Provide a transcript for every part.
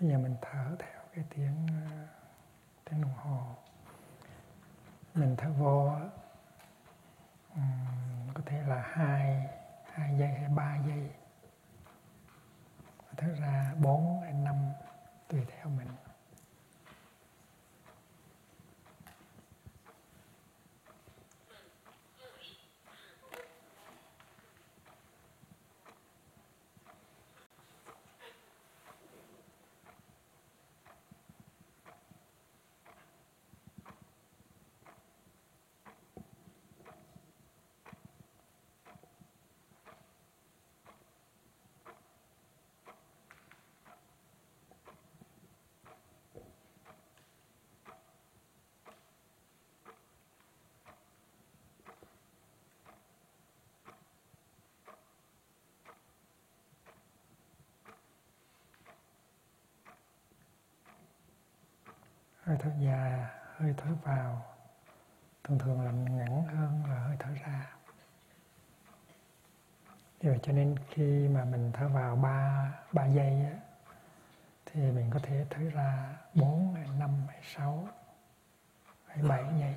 bây giờ mình thở theo cái tiếng ờ, tiếng đồng hồ. Mình thở vô có thể là hai hai giây hay ba giây. Thở ra bốn hay năm tùy theo mình. Hơi thở dài hơi thở vào. Thường thường là ngắn hơn là hơi thở ra. Vì vậy cho nên khi mà mình thở vào 3, 3 giây á, thì mình có thể thở ra 4 5 6 7 giây.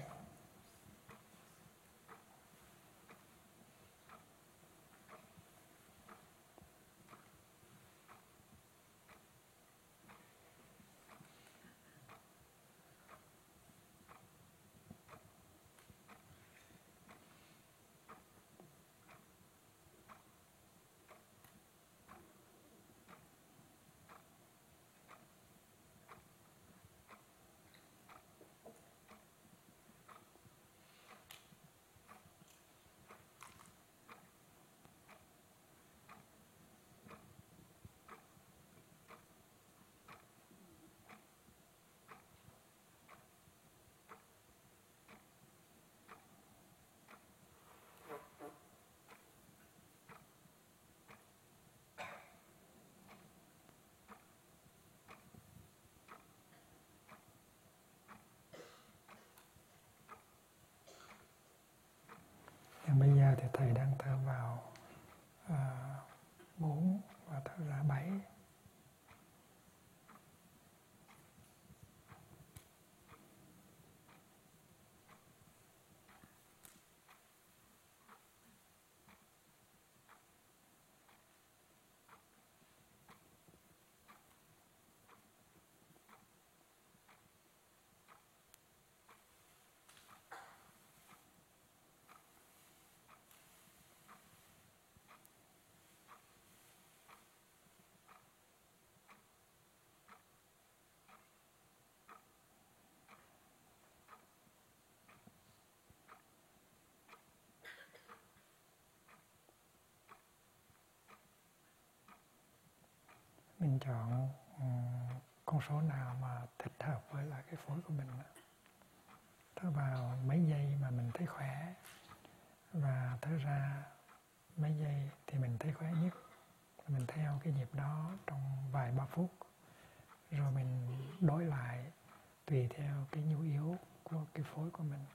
Mình chọn ờ, con số nào mà thích hợp với lại cái phổi của mình thở vào mấy giây mà mình thấy khỏe. Và thở ra, mấy giây thì mình thấy khỏe nhất. Mình theo cái nhịp đó trong vài ba phút. Rồi mình đổi lại tùy theo cái nhu yếu của cái phối của mình.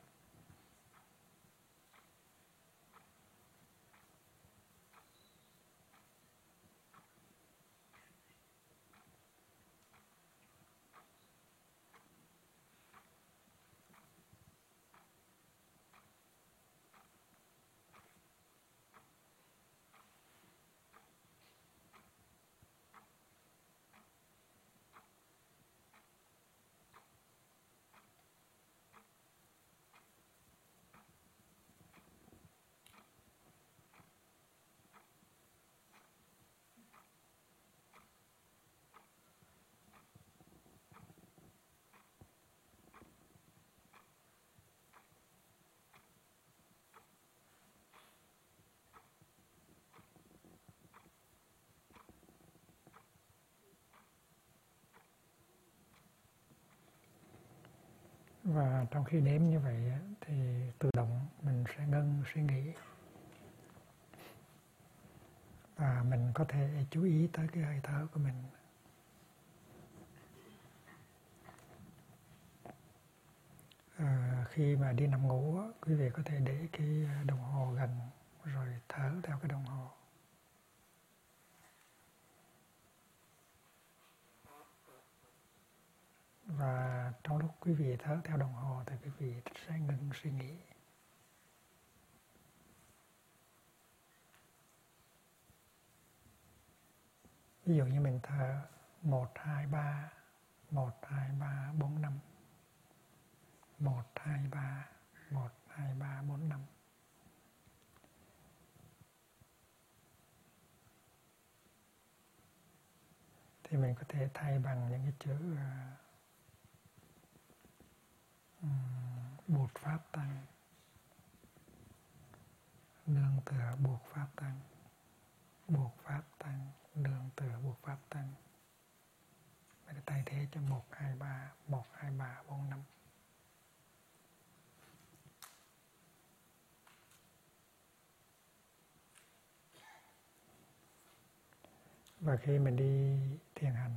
Và trong khi đếm như vậy thì tự động mình sẽ ngưng suy nghĩ. Và mình có thể chú ý tới cái hơi thở của mình. À, khi mà đi nằm ngủ quý vị có thể để cái đồng hồ gần rồi thở theo cái đồng hồ. Và trong lúc quý vị thở theo đồng hồ thì quý vị sẽ ngừng suy nghĩ. Ví dụ như mình thở một hai ba một hai ba bốn năm. Một hai ba một hai ba bốn năm. Thì mình có thể thay bằng những cái chữ uh, bột pháp tăng. Nương tựa buộc pháp tăng. Buộc pháp tăng nương tựa buộc pháp tăng. Mình thay thế cho một, hai, ba, một, hai, ba, bốn, năm. Và khi mình đi thiền hành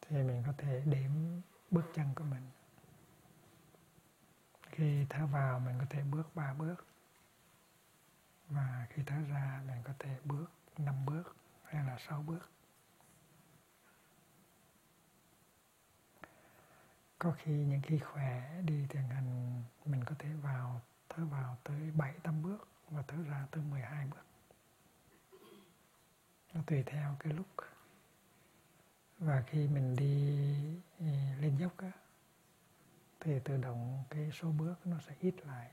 thì mình có thể đếm bước chân của mình. Khi thở vào, mình có thể bước ba bước. Và khi thở ra, mình có thể bước năm bước hay là sáu bước. Có khi những khi khỏe đi thiền hành mình có thể vào, thở vào tới bảy, tám bước và thở ra tới 12 bước. Nó tùy theo cái lúc và khi mình đi ừ, lên dốc á thì tự động cái số bước nó sẽ ít lại.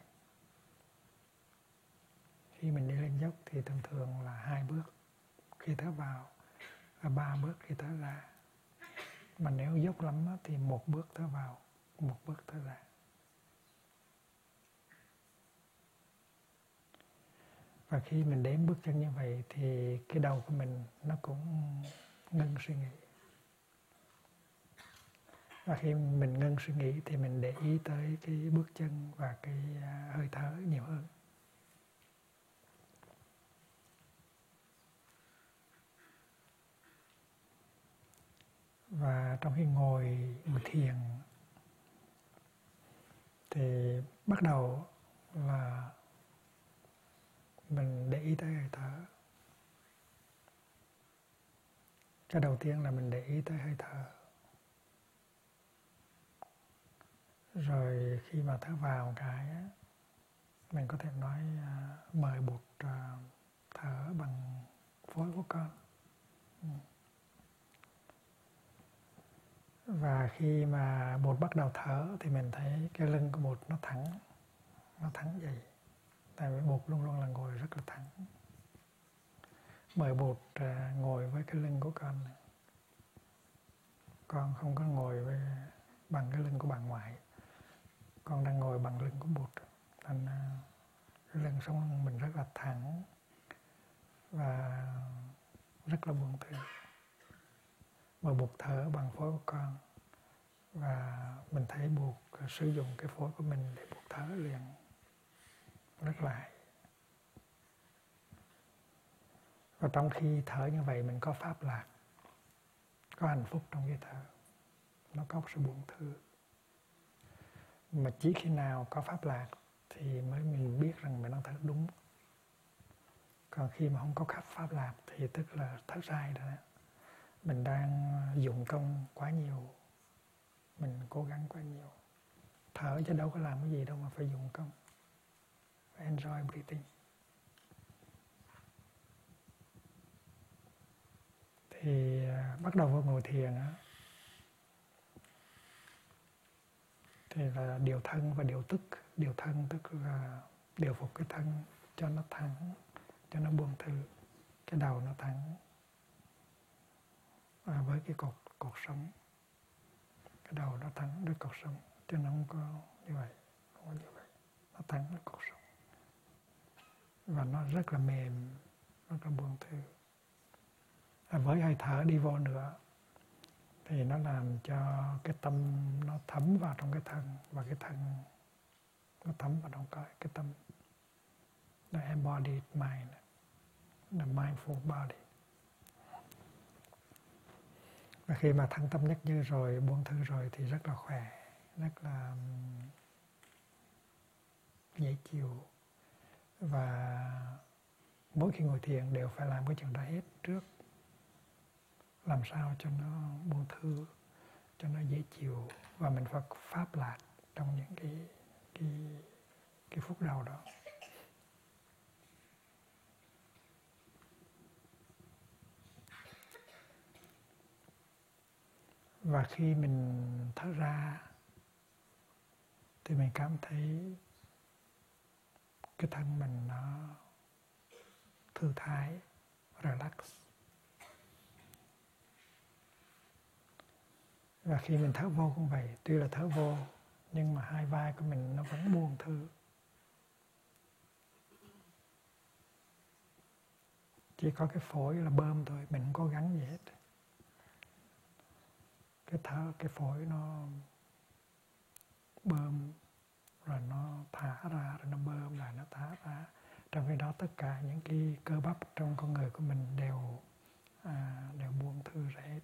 Khi mình đi lên dốc thì thường thường là hai bước khi thở vào và ba bước khi thở ra. Mà nếu dốc lắm á, thì một bước thở vào một bước thở ra. Và khi mình đếm bước chân như vậy thì cái đầu của mình nó cũng ngưng suy nghĩ và khi mình ngưng suy nghĩ thì mình để ý tới cái bước chân và cái à, hơi thở nhiều hơn. Và trong khi ngồi ngồi thiền thì bắt đầu là mình để ý tới hơi thở. Cái đầu tiên là mình để ý tới hơi thở. Rồi khi mà thở vào cái mình có thể nói uh, mời buộc uh, thở bằng phối của con. Ừ. Và khi mà bột bắt đầu thở thì mình thấy cái lưng của bột nó thẳng nó thẳng dậy. Tại vì bột luôn luôn là ngồi rất là thẳng. Mời bột à, ngồi với cái lưng của con con không có ngồi với bằng cái lưng của bà ngoại con đang ngồi bằng lưng của bụt. Thành à, lưng sống lưng sống mình rất là thẳng và rất là buồn thư mà buộc thở bằng phổi của con và mình thấy buộc à, sử dụng cái phổi của mình để buộc thở liền. Rất là và trong khi thở như vậy, mình có pháp lạc, có hạnh phúc trong cái thở. Nó có sự buồn thương mà chỉ khi nào có pháp lạc thì mới mình biết rằng mình đang thở đúng. Còn khi mà không có khắp pháp lạc thì tức là thở sai rồi đó. Mình đang ờ, dùng công quá nhiều. Mình cố gắng quá nhiều. Thở chứ đâu có làm cái gì đâu mà phải dùng công. Enjoy breathing. Thì ờ, bắt đầu vào ngồi thiền á thì là điều thân và điều tức. Điều thân tức là điều phục cái thân cho nó thẳng cho nó buông thư cái đầu nó thẳng. À, với cái cột cột sống. Cái đầu nó thẳng với cột sống chứ nó không có như vậy. Không có như vậy. Nó thẳng với cột sống. Và nó rất là mềm rất là buông thư à, với hơi thở đi vô nữa thì nó làm cho cái tâm nó thấm vào trong cái thân và cái thân nó thấm vào trong cái, cái tâm. The embodied mind. The mindful body. Và khi mà thăng tâm nhất như rồi buông thư rồi thì rất là khỏe rất là dễ chịu. Và mỗi khi ngồi thiền đều phải làm cái chuyện đó hết trước làm sao cho nó buông thư, cho nó dễ chịu và mình phải pháp lạc trong những cái cái cái phút đầu đó. Và khi mình thở ra thì mình cảm thấy cái thân mình nó thư thái, relax. Và khi mình thở vô cũng vậy tuy là thở vô nhưng mà hai vai của mình nó vẫn buông thư chỉ có cái phổi là bơm thôi mình không cố gắng gì hết. Cái thở cái phổi nó bơm rồi nó thả ra rồi nó bơm lại nó thả ra. Trong khi đó tất cả những cái cơ bắp trong con người của mình đều à, đều buông thư ra hết.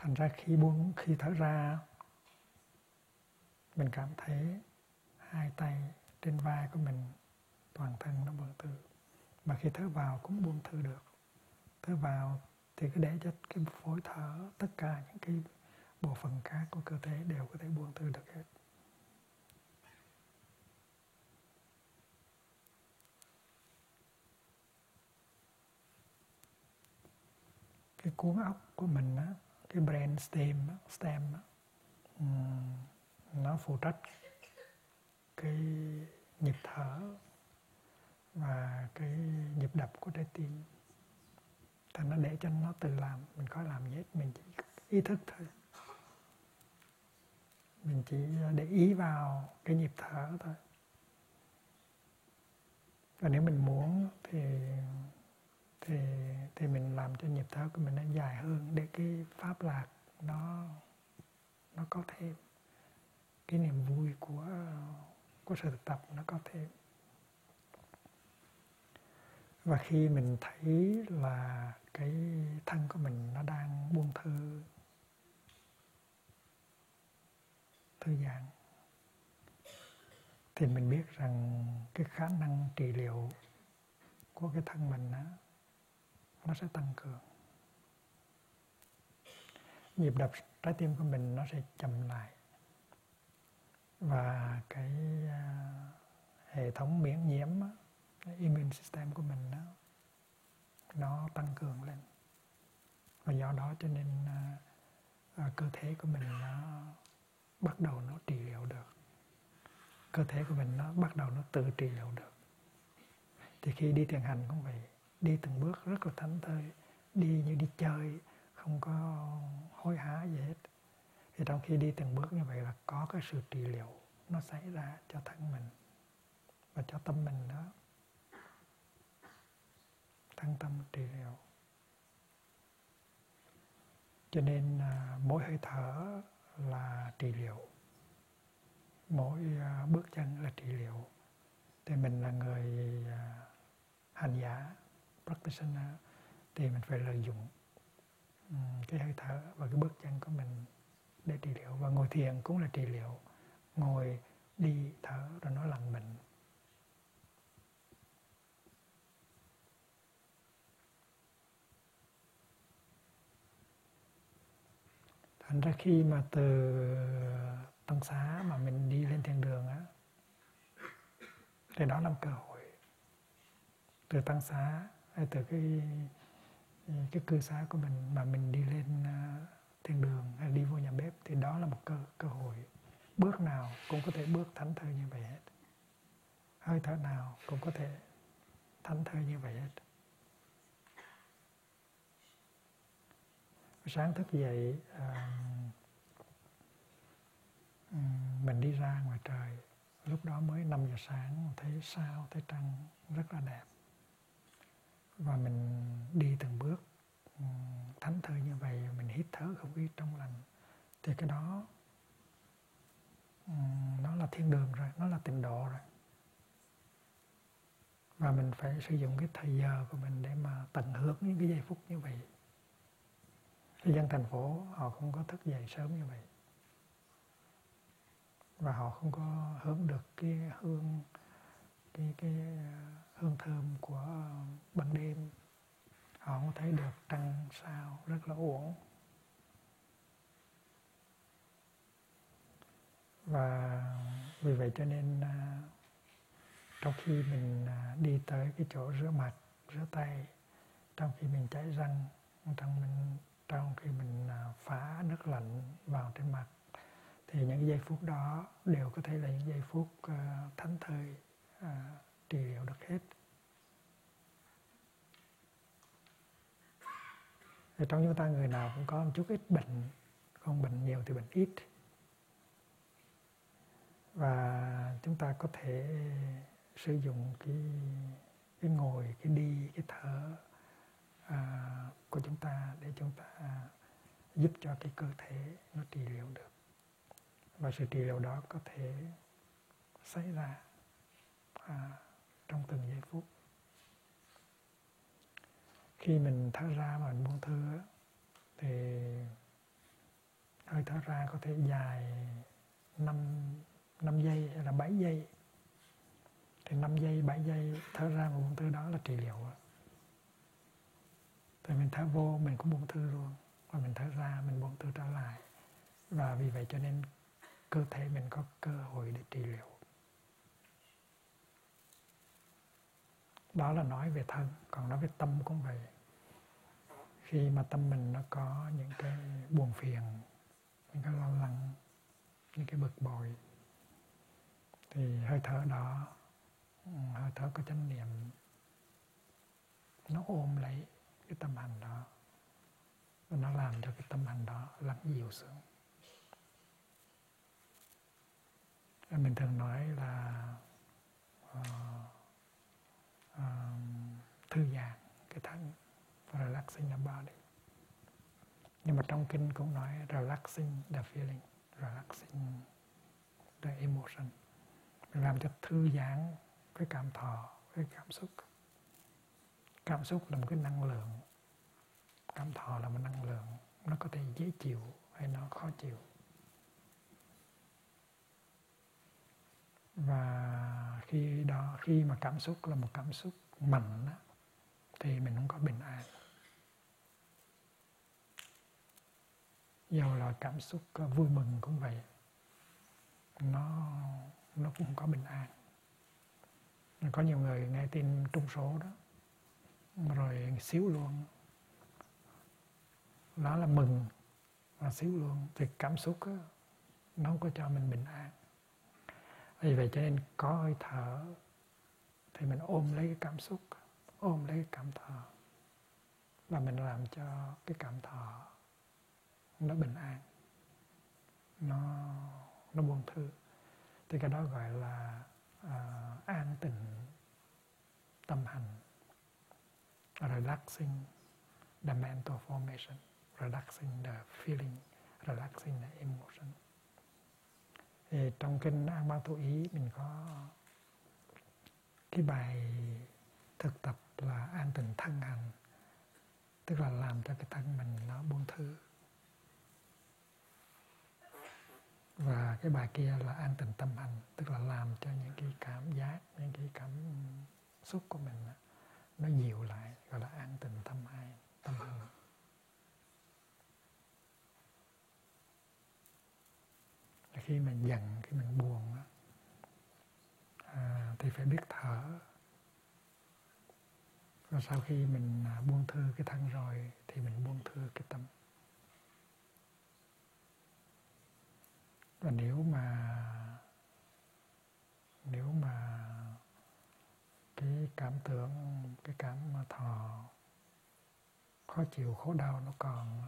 Thành ra khi buông, khi thở ra, mình cảm thấy hai tay trên vai của mình toàn thân nó buông thư mà khi thở vào cũng buông thư được. Thở vào thì cứ để cho cái phổi thở, tất cả những cái bộ phận khác của cơ thể đều có thể buông thư được hết. Cái cuốn óc của mình á cái brain stem stem. Ừ, nó phụ trách cái nhịp thở và cái nhịp đập của trái tim. Thành nó để cho nó tự làm, mình có làm gì hết, mình chỉ ý thức thôi. Mình chỉ để ý vào cái nhịp thở thôi. Và nếu mình muốn thì thì thì mình làm cho nhịp thở của mình nó dài hơn để cái pháp lạc nó nó có thêm. Cái niềm vui của của sự thực tập nó có thêm. Và khi mình thấy là cái thân của mình nó đang buông thư thư giãn thì mình biết rằng cái khả năng trị liệu của cái thân mình đó, nó sẽ tăng cường. Nhịp đập trái tim của mình nó sẽ chậm lại. Và cái à, hệ thống miễn nhiễm immune system của mình đó, nó tăng cường lên. Và do đó cho nên à, à, cơ thể của mình nó bắt đầu nó trị liệu được. Cơ thể của mình nó bắt đầu nó tự trị liệu được. Thì khi đi thiền hành cũng vậy đi từng bước rất là thảnh thơi, đi như đi chơi, không có hối hả gì hết. Thì trong khi đi từng bước như vậy là có cái sự trị liệu nó xảy ra cho thân mình và cho tâm mình đó. Thân tâm trị liệu. Cho nên à, mỗi hơi thở là trị liệu. Mỗi à, bước chân là trị liệu. Thì mình là người à, hành giả practitioner thì mình phải lợi dụng cái hơi thở và cái bước chân của mình để trị liệu. Và ngồi thiền cũng là trị liệu. Ngồi đi thở rồi nó lành bệnh. Thành ra khi mà từ tăng xá mà mình đi lên thiên đường á, thì đó là một cơ hội. Từ tăng xá từ cái cái cư xá của mình mà mình đi lên à, thiên đường hay đi vô nhà bếp thì đó là một cơ cơ hội bước nào cũng có thể bước thánh thơi như vậy hết. Hơi thở nào cũng có thể thánh thơi như vậy hết. Sáng thức dậy à, mình đi ra ngoài trời. Lúc đó mới 5 giờ sáng, thấy sao, thấy trăng rất là đẹp và mình đi từng bước ừ, thánh thơi như vậy, mình hít thở không khí trong lành. Thì cái đó ừ, nó là thiên đường rồi, nó là tịnh độ rồi. Và mình phải sử dụng cái thời giờ của mình để mà tận hưởng những cái giây phút như vậy. Dân thành phố, họ không có thức dậy sớm như vậy. Và họ không có hưởng được cái hương, cái cái hương thơm của ban đêm. Họ không thấy được trăng sao, rất là uổng. Và vì vậy cho nên à, trong khi mình à, đi tới cái chỗ rửa mặt, rửa tay, trong khi mình chảy răng, trong mình, trong khi mình à, phá nước lạnh vào trên mặt, thì những giây phút đó đều có thể là những giây phút thánh thơi trị liệu được hết. Thì trong chúng ta người nào cũng có một chút ít bệnh không bệnh nhiều thì bệnh ít. Và chúng ta có thể sử dụng cái cái ngồi cái đi cái thở à, của chúng ta để chúng ta giúp cho cái cơ thể nó trị liệu được. Và sự trị liệu đó có thể xảy ra à, trong từng giây phút. Khi mình thở ra và mình buông thư thì hơi thở ra có thể dài 5, 5 giây hay là 7 giây. Thì 5 giây 7 giây thở ra và buông thư đó là trị liệu thì mình thở vô mình cũng buông thư luôn. Và mình thở ra mình buông thư trở lại. Và vì vậy cho nên cơ thể mình có cơ hội để trị liệu. Đó là nói về thân còn nói về tâm cũng vậy. Khi mà tâm mình nó có những cái buồn phiền những cái lo lắng những cái bực bội thì hơi thở đó hơi thở có chánh niệm nó ôm lấy cái tâm hành đó. Và nó làm cho cái tâm hành đó lắng dịu xuống. Mình thường nói là uh, uh, thư giãn cái thân relaxing the body. Nhưng mà trong kinh cũng nói relaxing the feeling relaxing the emotion. Mình làm cho thư giãn cái cảm thọ cái cảm xúc. Cảm xúc là một cái năng lượng. Cảm thọ là một năng lượng nó có thể dễ chịu hay nó khó chịu. Và khi đó khi mà cảm xúc là một cảm xúc mạnh đó, thì mình không có bình an. Dầu là cảm xúc ờ, vui mừng cũng vậy nó nó cũng không có bình an. Có nhiều người nghe tin trung số đó rồi xíu luôn. Đó là mừng và xíu luôn thì cảm xúc đó, nó không có cho mình bình an vì vậy cho nên có hơi thở thì mình ôm lấy cái cảm xúc ôm lấy cái cảm thọ và mình làm cho cái cảm thọ nó bình an nó nó buông thư. Thì cái đó gọi là uh, an tịnh tâm hành relaxing the mental formation relaxing the feeling relaxing the emotion thì trong kinh An Ba Thủ Ý mình có cái bài thực tập là an tịnh thân hành tức là làm cho cái thân mình nó buông thư. Và cái bài kia là an tịnh tâm hành, tức là làm cho những cái cảm giác, những cái cảm xúc của mình nó dịu lại, gọi là an tịnh tâm hai tâm hành khi mình giận khi mình buồn à, thì phải biết thở. Và sau khi mình à, buông thư cái thân rồi thì mình buông thư cái tâm. Và nếu mà nếu mà cái cảm tưởng cái cảm thọ khó chịu khổ đau nó còn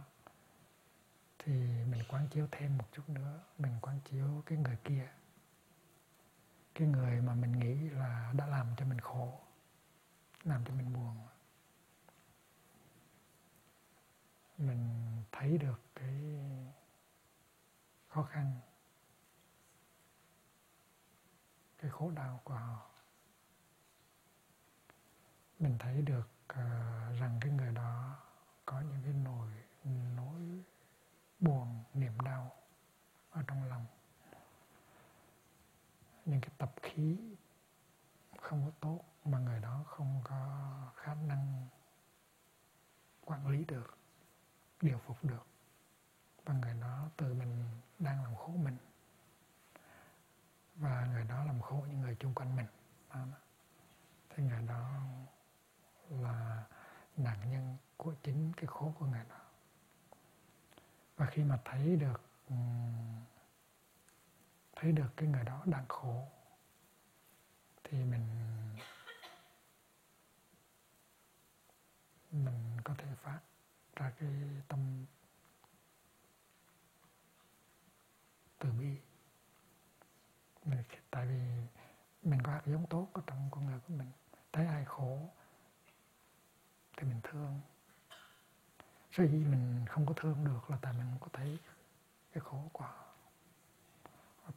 quán chiếu thêm một chút nữa mình quán chiếu cái người kia. Cái người mà mình nghĩ là đã làm cho mình khổ làm cho mình buồn. Mình thấy được cái khó khăn cái khổ đau của họ. Mình thấy được uh, rằng cái người đó có những cái nỗi nỗi buồn niềm đau ở trong lòng. Những cái tập khí không có tốt mà người đó không có khả năng quản lý được, điều phục được. Và người đó tự mình đang làm khổ mình. Và người đó làm khổ những người chung quanh mình. Thì người đó là nạn nhân của chính cái khổ của người đó. Và khi mà thấy được thấy được cái người đó đang khổ thì mình mình có thể phát ra cái tâm từ bi. Mình, tại vì mình có hạt giống tốt ở trong con người của mình. Thấy ai khổ thì mình thương. Sở dĩ mình không có thương được là tại mình không có thấy cái khổ của họ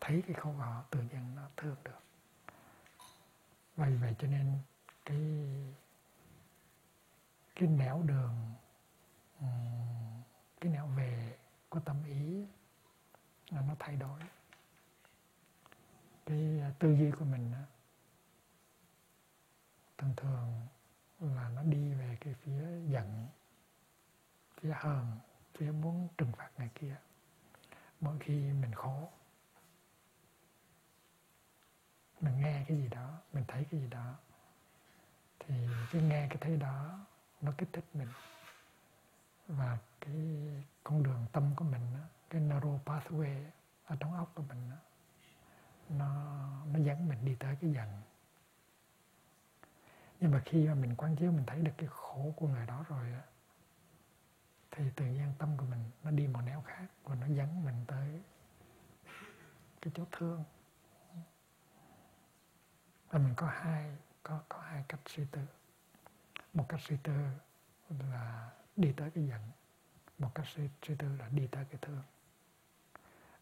thấy cái khổ của họ tự nhiên nó thương được. Vì vậy cho nên cái cái nẻo đường cái nẻo về của tâm ý là nó thay đổi. Cái tư duy của mình đó, thường thường là nó đi về cái phía giận phía hờn phía muốn trừng phạt này kia. Mỗi khi mình khổ mình nghe cái gì đó, mình thấy cái gì đó, thì cái nghe cái thấy đó, nó kích thích mình. Và cái con đường tâm của mình cái narrow pathway ở trong óc của mình nó nó dẫn mình đi tới cái giận nhưng mà khi mà mình quán chiếu, mình thấy được cái khổ của người đó rồi thì tự nhiên tâm của mình nó đi một nẻo khác và nó dẫn mình tới cái chỗ thương và mình có hai có có hai cách suy tư. Một cách suy tư là đi tới cái giận một cách suy, suy tư là đi tới cái thương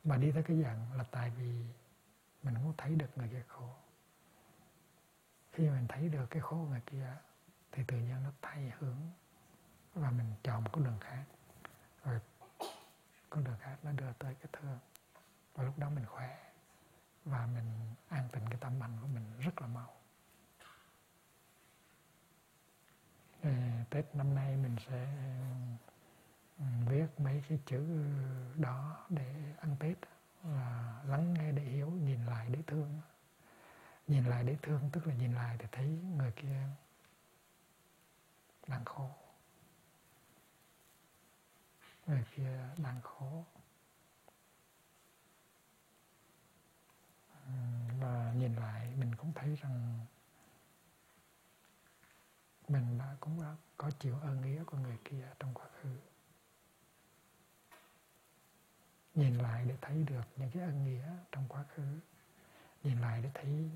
mà đi tới cái giận là tại vì mình muốn thấy được người kia khổ. Khi mình thấy được cái khổ người kia thì tự nhiên nó thay hướng và mình chọn một con đường khác. Rồi con đường khác nó đưa tới cái thương và lúc đó mình khỏe và mình an tịnh cái tâm hành của mình rất là mau. Tết năm nay mình sẽ viết mấy cái chữ đó để ăn Tết và lắng nghe để hiểu, nhìn lại để thương. Nhìn lại để thương, tức là nhìn lại để thấy người kia đang khổ. Người kia đang khổ. Và nhìn lại, mình cũng thấy rằng mình đã cũng đã có chịu ơn nghĩa của người kia trong quá khứ. Nhìn lại để thấy được những cái ân nghĩa trong quá khứ. Nhìn lại để thấy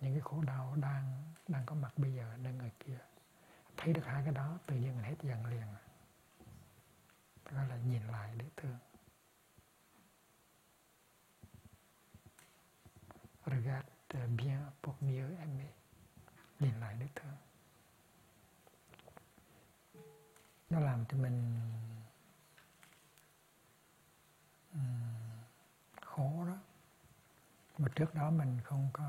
những cái khổ đau đang đang có mặt bây giờ nơi người kia. Thấy được hai cái đó tự nhiên mình hết giận liền. Đó là nhìn lại để thương. Regarde bien pour mieux aimer nhìn lại Đức thương nó làm cho mình khổ đó. Mà trước đó mình không có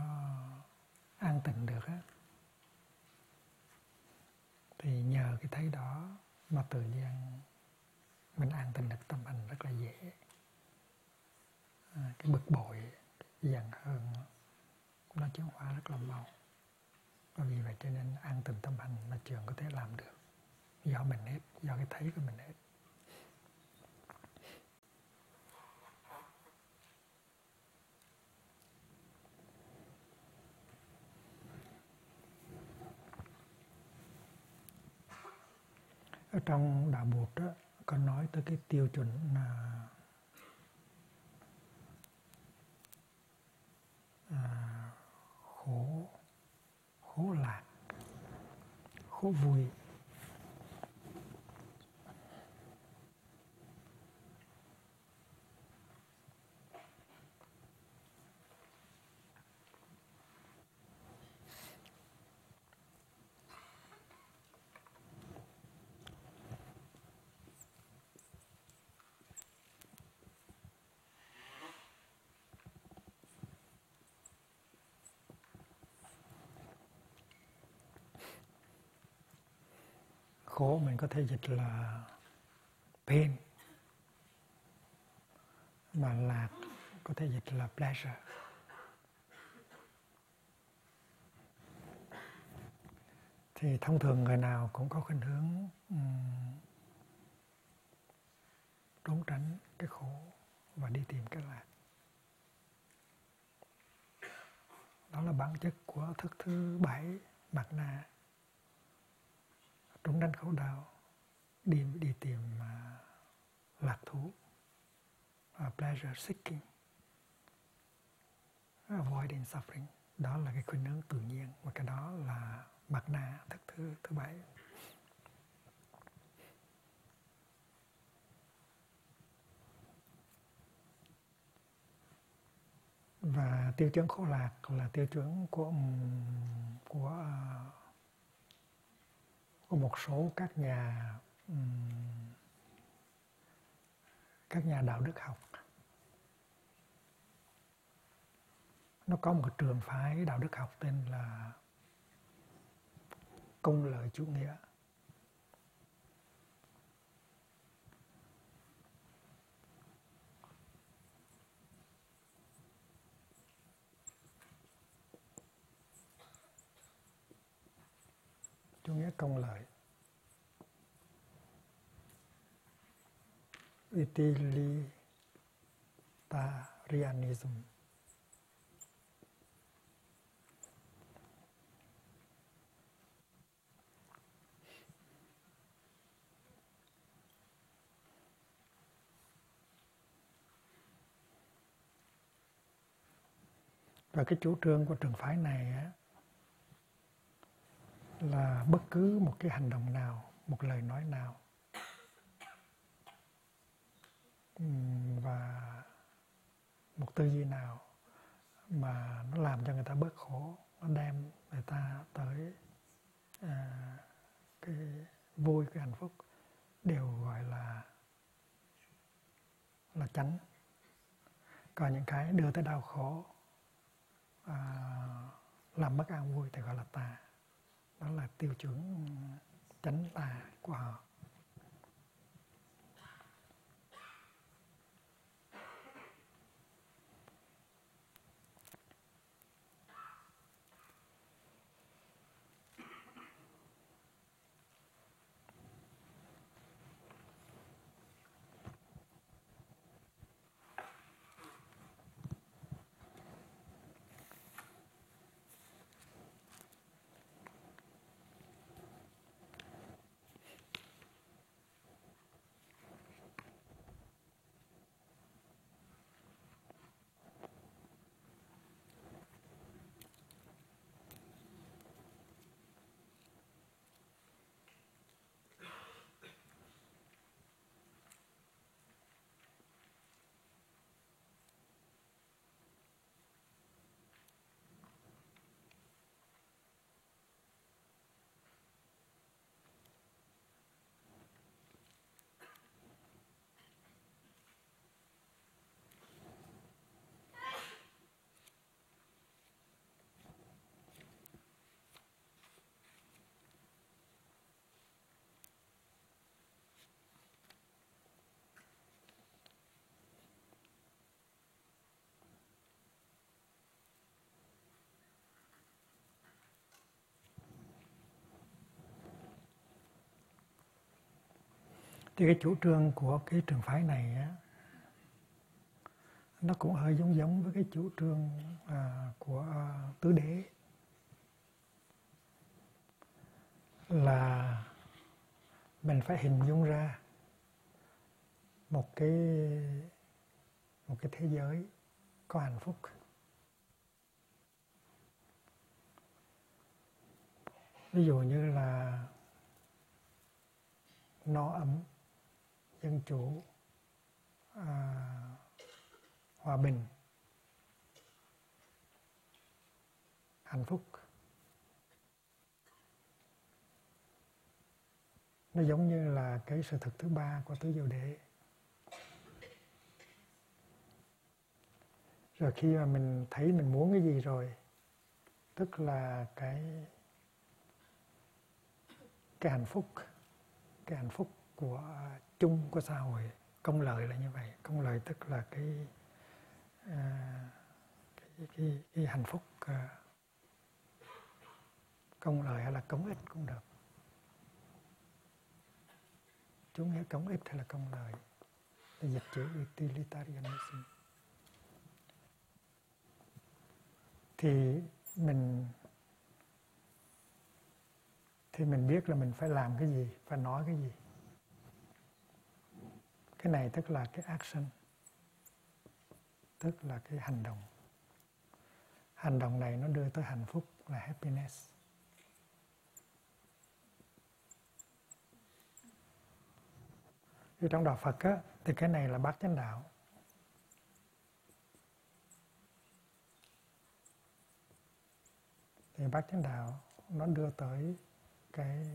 an tịnh được á. Thì nhờ cái thấy đó mà tự nhiên mình an tịnh được tâm hành rất là dễ. À, cái bực bội dần hơn nó chuyển hóa rất là mau. Và vì vậy cho nên an tình tâm hành là trường có thể làm được. Do mình hết do cái thấy của mình hết. Ở trong đạo bụt đó, có nói tới cái tiêu chuẩn là à, khổ khổ lạc khổ vui. Khổ mình có thể dịch là pain mà lạc có thể dịch là pleasure. Thì thông thường người nào cũng có khuynh hướng um, trốn tránh cái khổ và đi tìm cái lạc. Đó là bản chất của thức thứ bảy mặt na trúng tránh khổ đau đi đi tìm uh, lạc thú. Uh, pleasure seeking. Avoiding suffering. Đó là cái khuynh hướng tự nhiên. Và cái đó là bạc na thức thứ thứ bảy. Và tiêu chuẩn khổ lạc là tiêu chuẩn của của à, có một số các nhà các nhà đạo đức học. Nó có một trường phái đạo đức học tên là công lợi chủ nghĩa. Chủ nghĩa công lợi. Utilitarianism. Và cái chủ trương của trường phái này á, là bất cứ một cái hành động nào một lời nói nào và một tư duy nào mà nó làm cho người ta bớt khổ nó đem người ta tới à, cái vui cái hạnh phúc đều gọi là là tránh. còn những cái đưa tới đau khổ à, làm mất an vui thì gọi là tà đó là tiêu chuẩn ờ, chánh tà của họ. Thì cái chủ trương của cái trường phái này á, nó cũng hơi giống giống với cái chủ trương à, của à, tứ đế. Là mình phải hình dung ra một cái một cái thế giới có hạnh phúc. Ví dụ như là no ấm dân chủ à, hòa bình. Hạnh phúc. Nó giống như là cái sự thực thứ ba của tứ diệu đế. Rồi khi mà mình thấy mình muốn cái gì rồi tức là cái cái hạnh phúc cái hạnh phúc của chung của xã hội. Công lợi là như vậy. Công lợi tức là cái à, cái, cái, cái hạnh phúc à, công lợi hay là cống ích cũng được. Chủ nghĩa cống ích hay là công lợi? Là dịch chữ utilitarianism. Thì mình thì mình biết là mình phải làm cái gì phải nói cái gì cái này tức là cái action. Tức là cái hành động. Hành động này nó đưa tới hạnh phúc là happiness. Thì trong đạo Phật á, thì cái này là bát chánh đạo. Thì bát chánh đạo nó đưa tới cái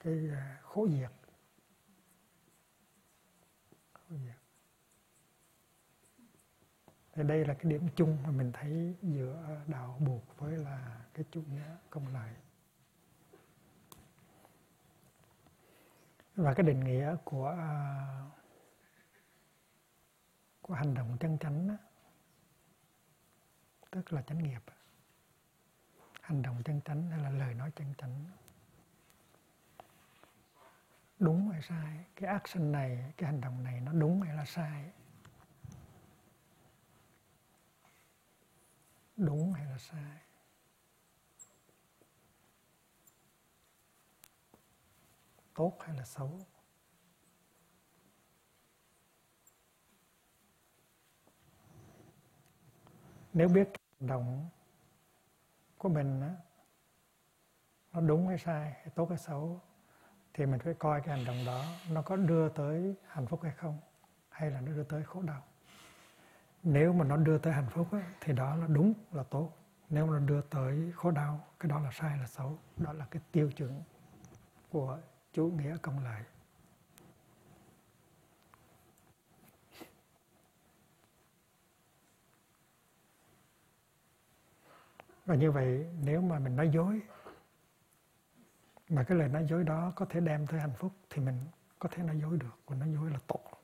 cái à, khổ diệt khổ diệt thì đây là cái điểm chung mà mình thấy giữa đạo buộc với là cái chủ nghĩa công lợi và cái định nghĩa của à, của hành động chân chánh đó, tức là chánh nghiệp hành động chân chánh hay là lời nói chân chánh. Đúng hay sai? Cái action này cái hành động này nó đúng hay là sai? Đúng hay là sai? Tốt hay là xấu? Nếu biết hành động của mình đó, nó đúng hay sai hay tốt hay xấu thì mình phải coi cái hành động đó nó có đưa tới hạnh phúc hay không hay là nó đưa tới khổ đau nếu mà nó đưa tới hạnh phúc á, thì đó là đúng là tốt. Nếu mà nó đưa tới khổ đau cái đó là sai là xấu. Đó là cái tiêu chuẩn của chủ nghĩa công lợi và như vậy nếu mà mình nói dối mà cái lời nói dối đó có thể đem tới hạnh phúc thì mình có thể nói dối được. Và nói dối là tốt.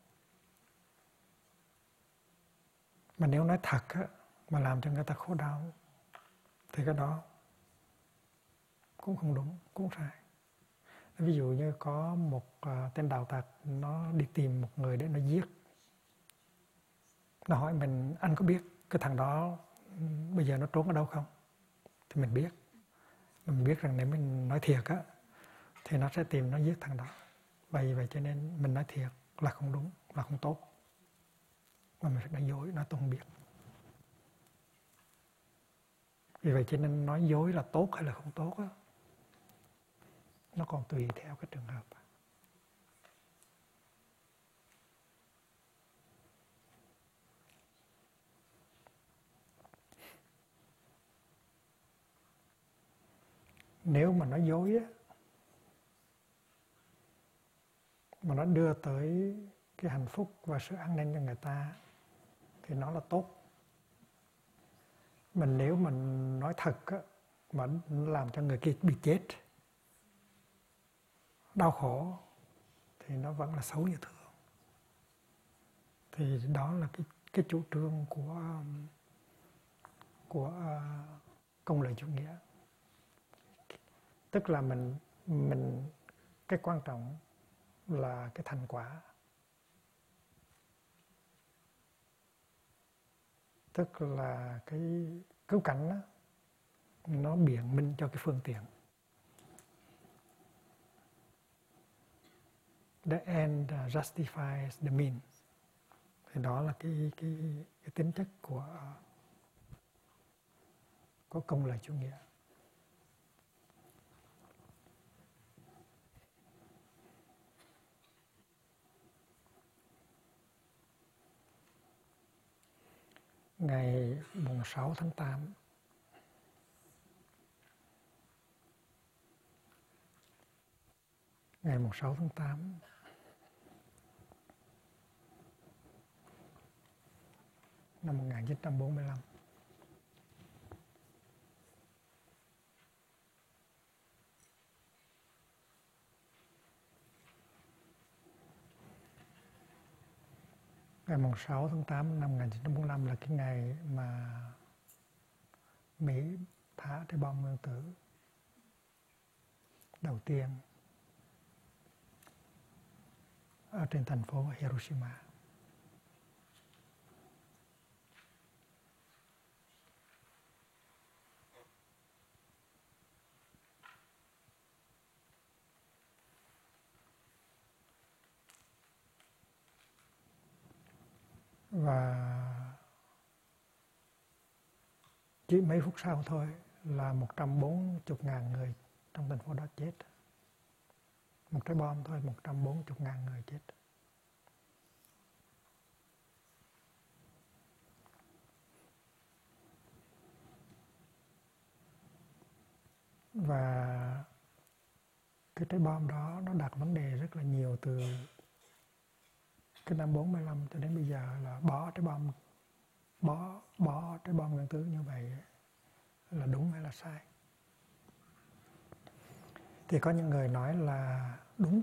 Mà nếu nói thật á, mà làm cho người ta khổ đau thì cái đó cũng không đúng cũng sai. Ví dụ như có một uh, tên đạo tặc nó đi tìm một người để nó giết. Nó hỏi mình anh có biết cái thằng đó bây giờ nó trốn ở đâu không? Thì mình biết. Mình biết rằng nếu mình nói thiệt á thì nó sẽ tìm nó giết thằng đó. Vậy vậy cho nên mình nói thiệt là không đúng là không tốt mà mình phải nói dối nói tôi không biết. Vì vậy cho nên nói dối là tốt hay là không tốt đó, nó còn tùy theo cái trường hợp. Nếu mà nói dối á mà nó đưa tới cái hạnh phúc và sự an ninh cho người ta thì nó là tốt. Mình nếu mình nói thật á, mà làm cho người kia bị chết đau khổ thì nó vẫn là xấu như thường. Thì đó là cái cái chủ trương của của à, công lợi chủ nghĩa. Tức là mình mình cái quan trọng là cái thành quả. Tức là cái cứu cảnh đó, nó biện minh cho cái phương tiện. The end justifies the means. Thì đó là cái cái cái tính chất của của công lợi chủ nghĩa. Ngày mùng 6 tháng 8 ngày mùng 6 tháng 8 năm 1945 Ngày mùng 6 tháng 8 năm 1945 là cái ngày mà Mỹ thả cái bom nguyên tử đầu tiên ở trên thành phố Hiroshima. Và chỉ mấy phút sau thôi là 140 ngàn người trong thành phố đó chết. Một trái bom thôi 140 ngàn người chết. Và cái trái bom đó nó đặt vấn đề rất là nhiều từ cái năm 45 cho đến bây giờ là bỏ trái bom, bỏ bỏ trái bom nguyên tử như vậy là đúng hay là sai? Thì có những người nói là đúng,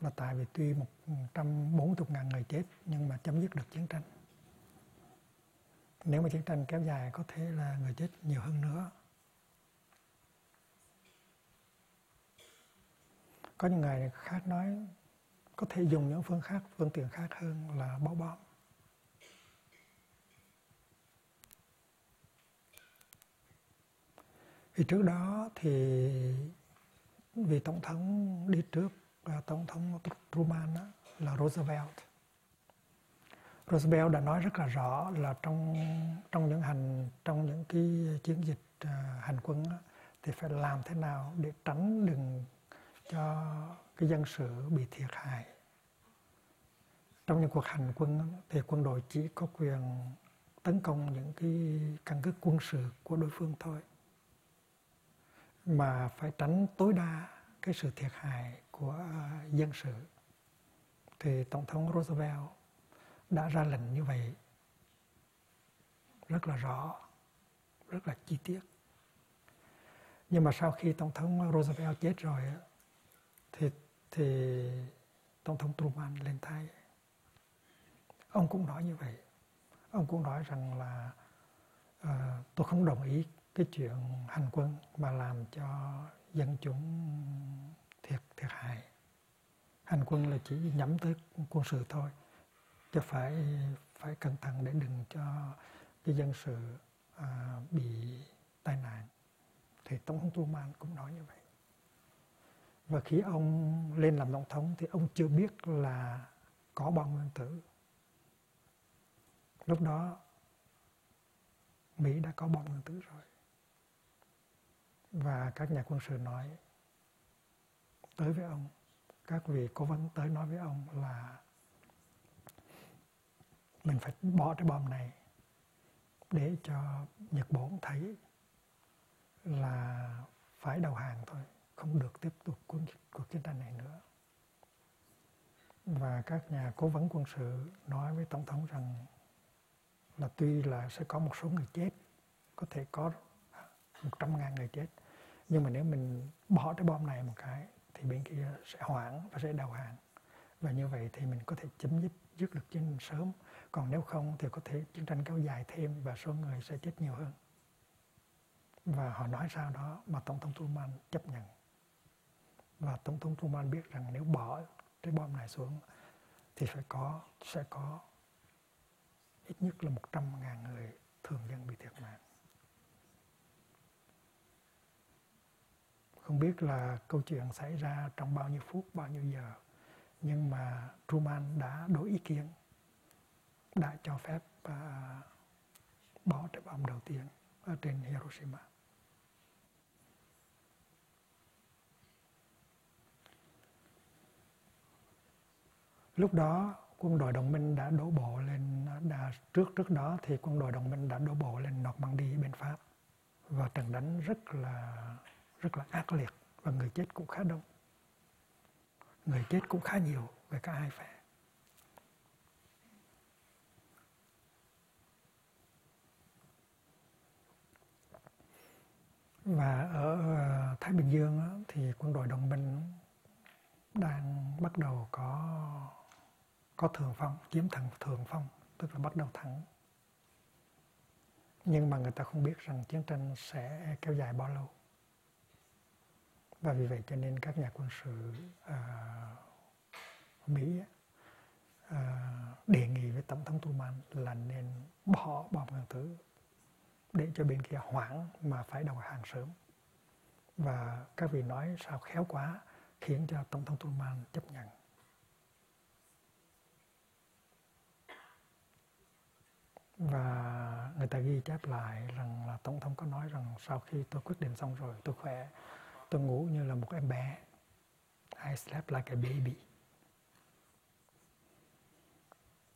là tại vì tuy 140 ngàn người chết nhưng mà chấm dứt được chiến tranh. Nếu mà chiến tranh kéo dài có thể là người chết nhiều hơn nữa. Có những người khác nói có thể dùng những phương khác phương tiện khác hơn là bó bom thì trước đó thì vì tổng thống đi trước là tổng thống Truman đó, là Roosevelt. Roosevelt đã nói rất là rõ là trong trong những hành trong những cái chiến dịch uh, hành quân đó, thì phải làm thế nào để tránh đừng cho cái dân sự bị thiệt hại. Trong những cuộc hành quân thì quân đội chỉ có quyền tấn công những cái căn cứ quân sự của đối phương thôi. Mà phải tránh tối đa cái sự thiệt hại của à, dân sự. Thì tổng thống Roosevelt đã ra lệnh như vậy rất là rõ, rất là chi tiết. Nhưng mà sau khi tổng thống Roosevelt chết rồi thì thì tổng thống Truman lên thay ông cũng nói như vậy. Ông cũng nói rằng là uh, tôi không đồng ý cái chuyện hành quân mà làm cho dân chúng thiệt thiệt hại. Hành quân là chỉ nhắm tới quân sự thôi chứ phải phải cẩn thận để đừng cho cái dân sự uh, bị tai nạn. Thì tổng thống Truman cũng nói như vậy và khi ông lên làm tổng thống thì ông chưa biết là có bom nguyên tử. Lúc đó, Mỹ đã có bom nguyên tử rồi. Và các nhà quân sự nói tới với ông, các vị cố vấn tới nói với ông là mình phải bỏ cái bom này để cho Nhật Bản thấy là phải đầu hàng thôi không được tiếp tục cuộc, cuộc chiến tranh này nữa. Và các nhà cố vấn quân sự nói với tổng thống rằng là tuy là sẽ có một số người chết có thể có một trăm ngàn người chết nhưng mà nếu mình bỏ cái bom này một cái thì bên kia sẽ hoãn và sẽ đầu hàng. Và như vậy thì mình có thể chấm dứt dứt được chiến sớm. Còn nếu không thì có thể chiến tranh kéo dài thêm và số người sẽ chết nhiều hơn. Và họ nói sau đó mà tổng thống Truman chấp nhận và tổng thống Truman biết rằng nếu bỏ cái bom này xuống thì phải có sẽ có ít nhất là 100 ngàn người thường dân bị thiệt mạng. Không biết là câu chuyện xảy ra trong bao nhiêu phút, bao nhiêu giờ, nhưng mà Truman đã đổi ý kiến, đã cho phép uh, bỏ trái bom đầu tiên ở trên Hiroshima. Lúc đó quân đội đồng minh đã đổ bộ lên đã, trước trước đó thì quân đội đồng minh đã đổ bộ lên Normandy bên Pháp. Và trận đánh rất là rất là ác liệt và người chết cũng khá đông. Người chết cũng khá nhiều về cả hai phe. Và ở ờ, Thái Bình Dương thì quân đội đồng minh đang bắt đầu có có thường phong chiếm thẳng thường phong tức là bắt đầu thẳng nhưng mà người ta không biết rằng chiến tranh sẽ kéo dài bao lâu. Và vì vậy cho nên các nhà quân sự uh, Mỹ uh, đề nghị với tổng thống Truman là nên bỏ bom nguyên tử để cho bên kia hoãn mà phải đầu hàng sớm. Và các vị nói sao khéo quá khiến cho tổng thống Truman chấp nhận. Và người ta ghi chép lại rằng là tổng thống có nói rằng sau khi tôi quyết định xong rồi, tôi khỏe, tôi ngủ như là một em bé. I slept like a baby.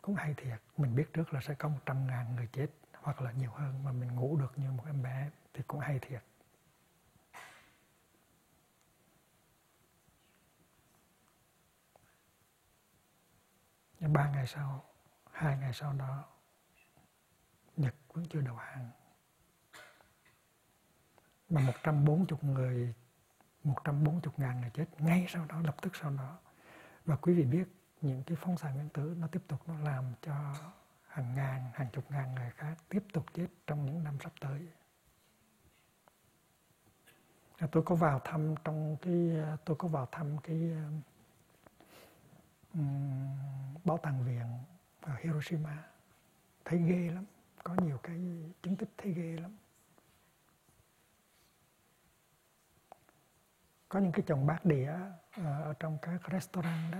Cũng hay thiệt, mình biết trước là sẽ có một trăm ngàn người chết hoặc là nhiều hơn mà mình ngủ được như một em bé thì cũng hay thiệt. Nhưng ba ngày sau, hai ngày sau đó Nhật vẫn chưa đầu hàng. Mà 140 người 140 ngàn người chết ngay sau đó lập tức sau đó. Và quý vị biết những cái phóng xạ nguyên tử nó tiếp tục nó làm cho hàng ngàn hàng chục ngàn người khác tiếp tục chết trong những năm sắp tới. À, tôi có vào thăm trong cái tôi có vào thăm cái um, bảo tàng viện ở Hiroshima. Thấy ghê lắm có nhiều cái chứng tích thấy ghê lắm. Có những cái chồng bát đĩa ờ, ở trong các restaurant đó.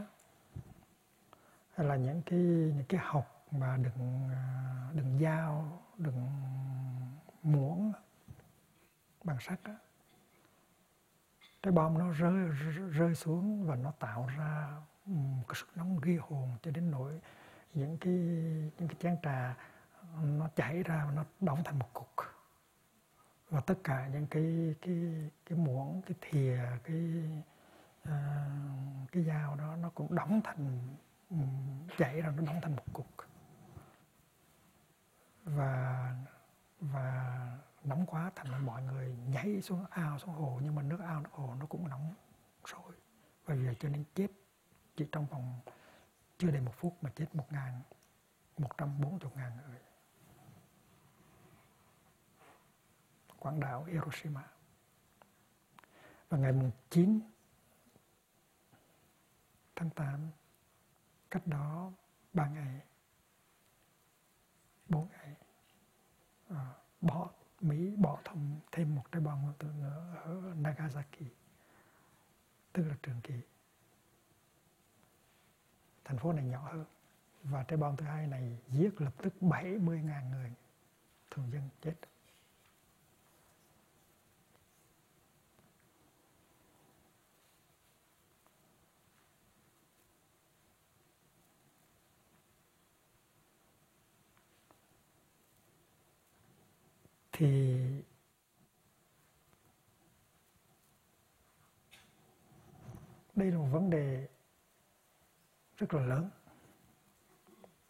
Hay là những cái những cái hộp mà đựng ờ, đựng dao, đựng muỗng bằng sắt á. Cái bom nó rơi rơi xuống và nó tạo ra một cái sức nóng ghi hồn cho đến nỗi những cái những cái chén trà nó chảy ra và nó đóng thành một cục. Và tất cả những cái cái cái muỗng cái thìa cái uh, cái dao đó nó cũng đóng thành chảy ra nó đóng thành một cục. Và và nóng quá thành mọi người nhảy xuống ao xuống hồ nhưng mà nước ao nước hồ nó cũng nóng sôi và vì vậy cho nên chết chỉ trong vòng chưa đầy một phút mà chết một ngàn một trăm bốn chục ngàn người. Quảng đảo Hiroshima. Và ngày 9 tháng 8, cách đó 3 ngày, 4 ngày, à, bỏ Mỹ bỏ thông thêm một trái bom nguyên tử nữa ở Nagasaki, tức là Trường Kỳ. Thành phố này nhỏ hơn và trái bom thứ hai này giết lập tức 70.000 người thường dân chết. Thì đây là một vấn đề rất là lớn.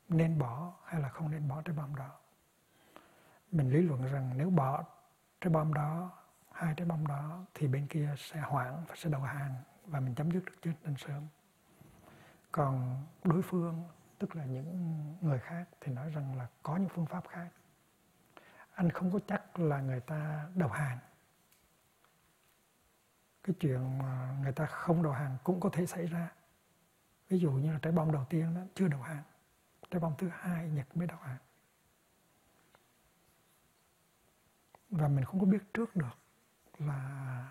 Nên bỏ hay là không nên bỏ trái bom đó? Mình lý luận rằng nếu bỏ trái bom đó, hai trái bom đó, thì bên kia sẽ hoãn và sẽ đầu hàng và mình chấm dứt được chiến tranh sớm. Còn đối phương, tức là những người khác, thì nói rằng là có những phương pháp khác anh không có chắc là người ta đầu hàng. Cái chuyện mà người ta không đầu hàng cũng có thể xảy ra. Ví dụ như là trái bom đầu tiên đó, chưa đầu hàng. Trái bom thứ hai nhật mới đầu hàng. Và mình không có biết trước được là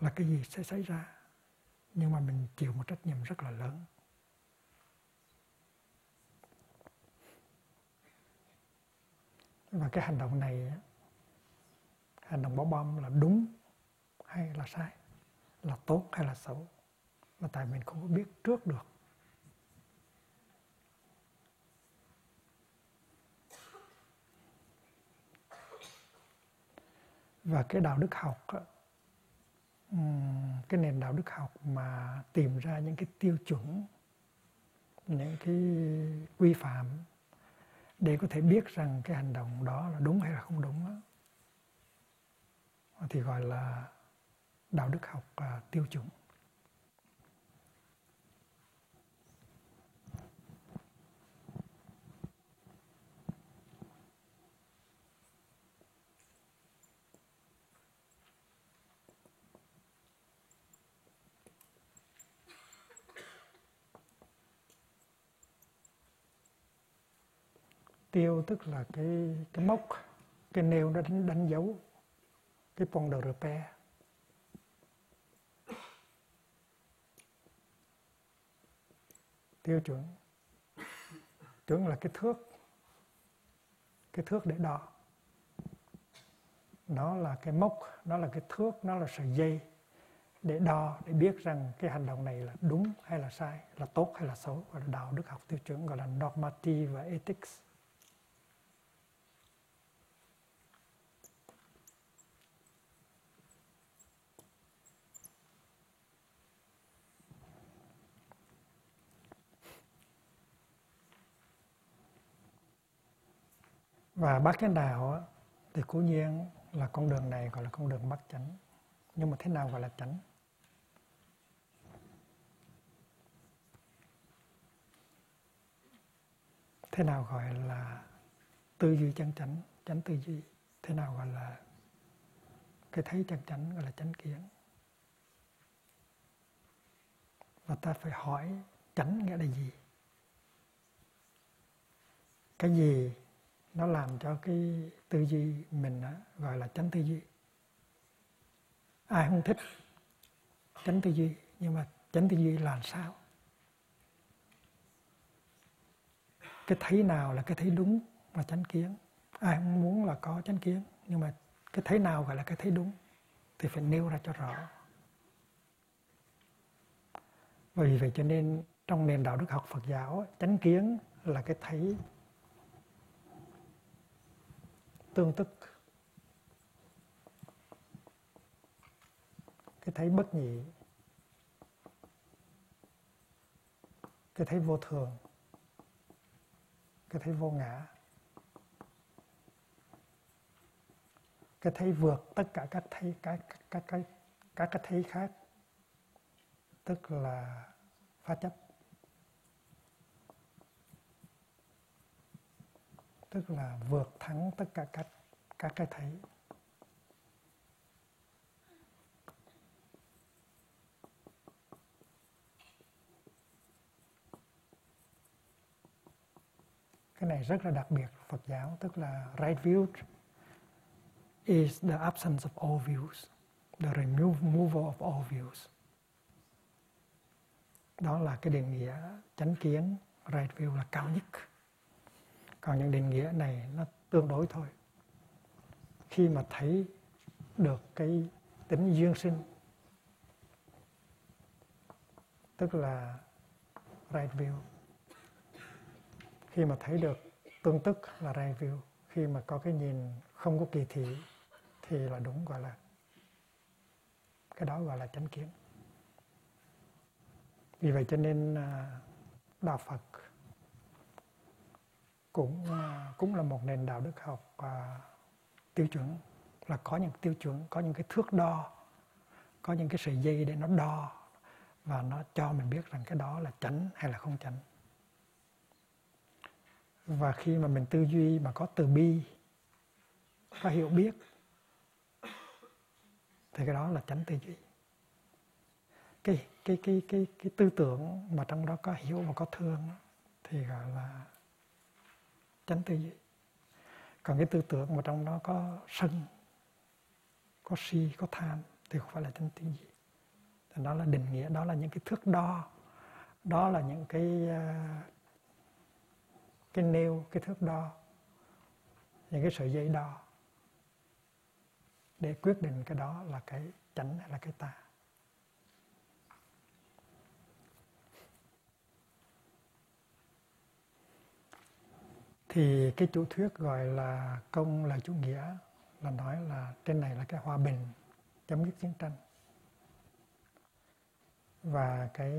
là cái gì sẽ xảy ra. Nhưng mà mình chịu một trách nhiệm rất là lớn. Và cái hành động này hành động bỏ bom là đúng hay là sai? Là tốt hay là xấu? Là tại mình không có biết trước được. Và cái đạo đức học cái nền đạo đức học mà tìm ra những cái tiêu chuẩn, những cái quy phạm để có thể biết rằng cái hành động đó là đúng hay là không đúng đó, thì gọi là đạo đức học à, tiêu chuẩn. Tiêu tức là cái cái mốc cái nêu nó đánh, đánh dấu cái pont de repère tiêu chuẩn. Chuẩn là cái thước cái thước để đo. Nó là cái mốc nó là cái thước nó là sợi dây để đo để biết rằng cái hành động này là đúng hay là sai là tốt hay là xấu gọi là đạo đức học tiêu chuẩn gọi là normative và ethics. Và bác cái đạo thì cố nhiên là con đường này gọi là con đường bát chánh. Nhưng mà thế nào gọi là chánh? Thế nào gọi là tư duy chân chánh chánh tư duy? Thế nào gọi là cái thấy chân chánh gọi là chánh kiến? Và ta phải hỏi chánh nghĩa là gì? Cái gì nó làm cho cái tư duy mình á, gọi là tránh tư duy. Ai không thích tránh tư duy nhưng mà tránh tư duy là sao? Cái thấy nào là cái thấy đúng và chánh kiến? Ai không muốn là có chánh kiến nhưng mà cái thấy nào gọi là cái thấy đúng thì phải nêu ra cho rõ. Vì vậy cho nên trong nền đạo đức học Phật giáo chánh kiến là cái thấy tương tức. Cái thấy bất nhị. Cái thấy vô thường. Cái thấy vô ngã. Cái thấy vượt tất cả các thấy, các các các các cái thấy khác. Tức là phá chấp. Tức là vượt thắng tất cả các các cái thấy. Cái này rất là đặc biệt, Phật giáo, tức là right view is the absence of all views, the removal of all views. Đó là cái định nghĩa chánh kiến, right view là cao nhất còn những định nghĩa này nó tương đối thôi. Khi mà thấy được cái tính duyên sinh, tức là right view, khi mà thấy được tương tức là right view, khi mà có cái nhìn không có kỳ thị, thì là đúng gọi là, cái đó gọi là chánh kiến. Vì vậy cho nên à, đạo Phật cũng ờ, cũng là một nền đạo đức học uh, tiêu chuẩn là có những tiêu chuẩn có những cái thước đo có những cái sợi dây để nó đo và nó cho mình biết rằng cái đó là chánh hay là không chánh. Và khi mà mình tư duy mà có từ bi có hiểu biết thì cái đó là chánh tư duy. Cái cái cái cái cái tư tưởng mà trong đó có hiểu và có thương thì gọi là chánh tư duy. Còn cái tư tưởng mà trong đó có sân, có si, có tham thì không phải là chánh tư duy. Thì đó là định nghĩa, đó là những cái thước đo, đó là những cái à, cái nêu, cái thước đo, những cái sợi dây đo để quyết định cái đó là cái chánh hay là cái tà thì cái chủ thuyết gọi là công là chủ nghĩa là nói là trên này là cái hòa bình chấm dứt chiến tranh. Và cái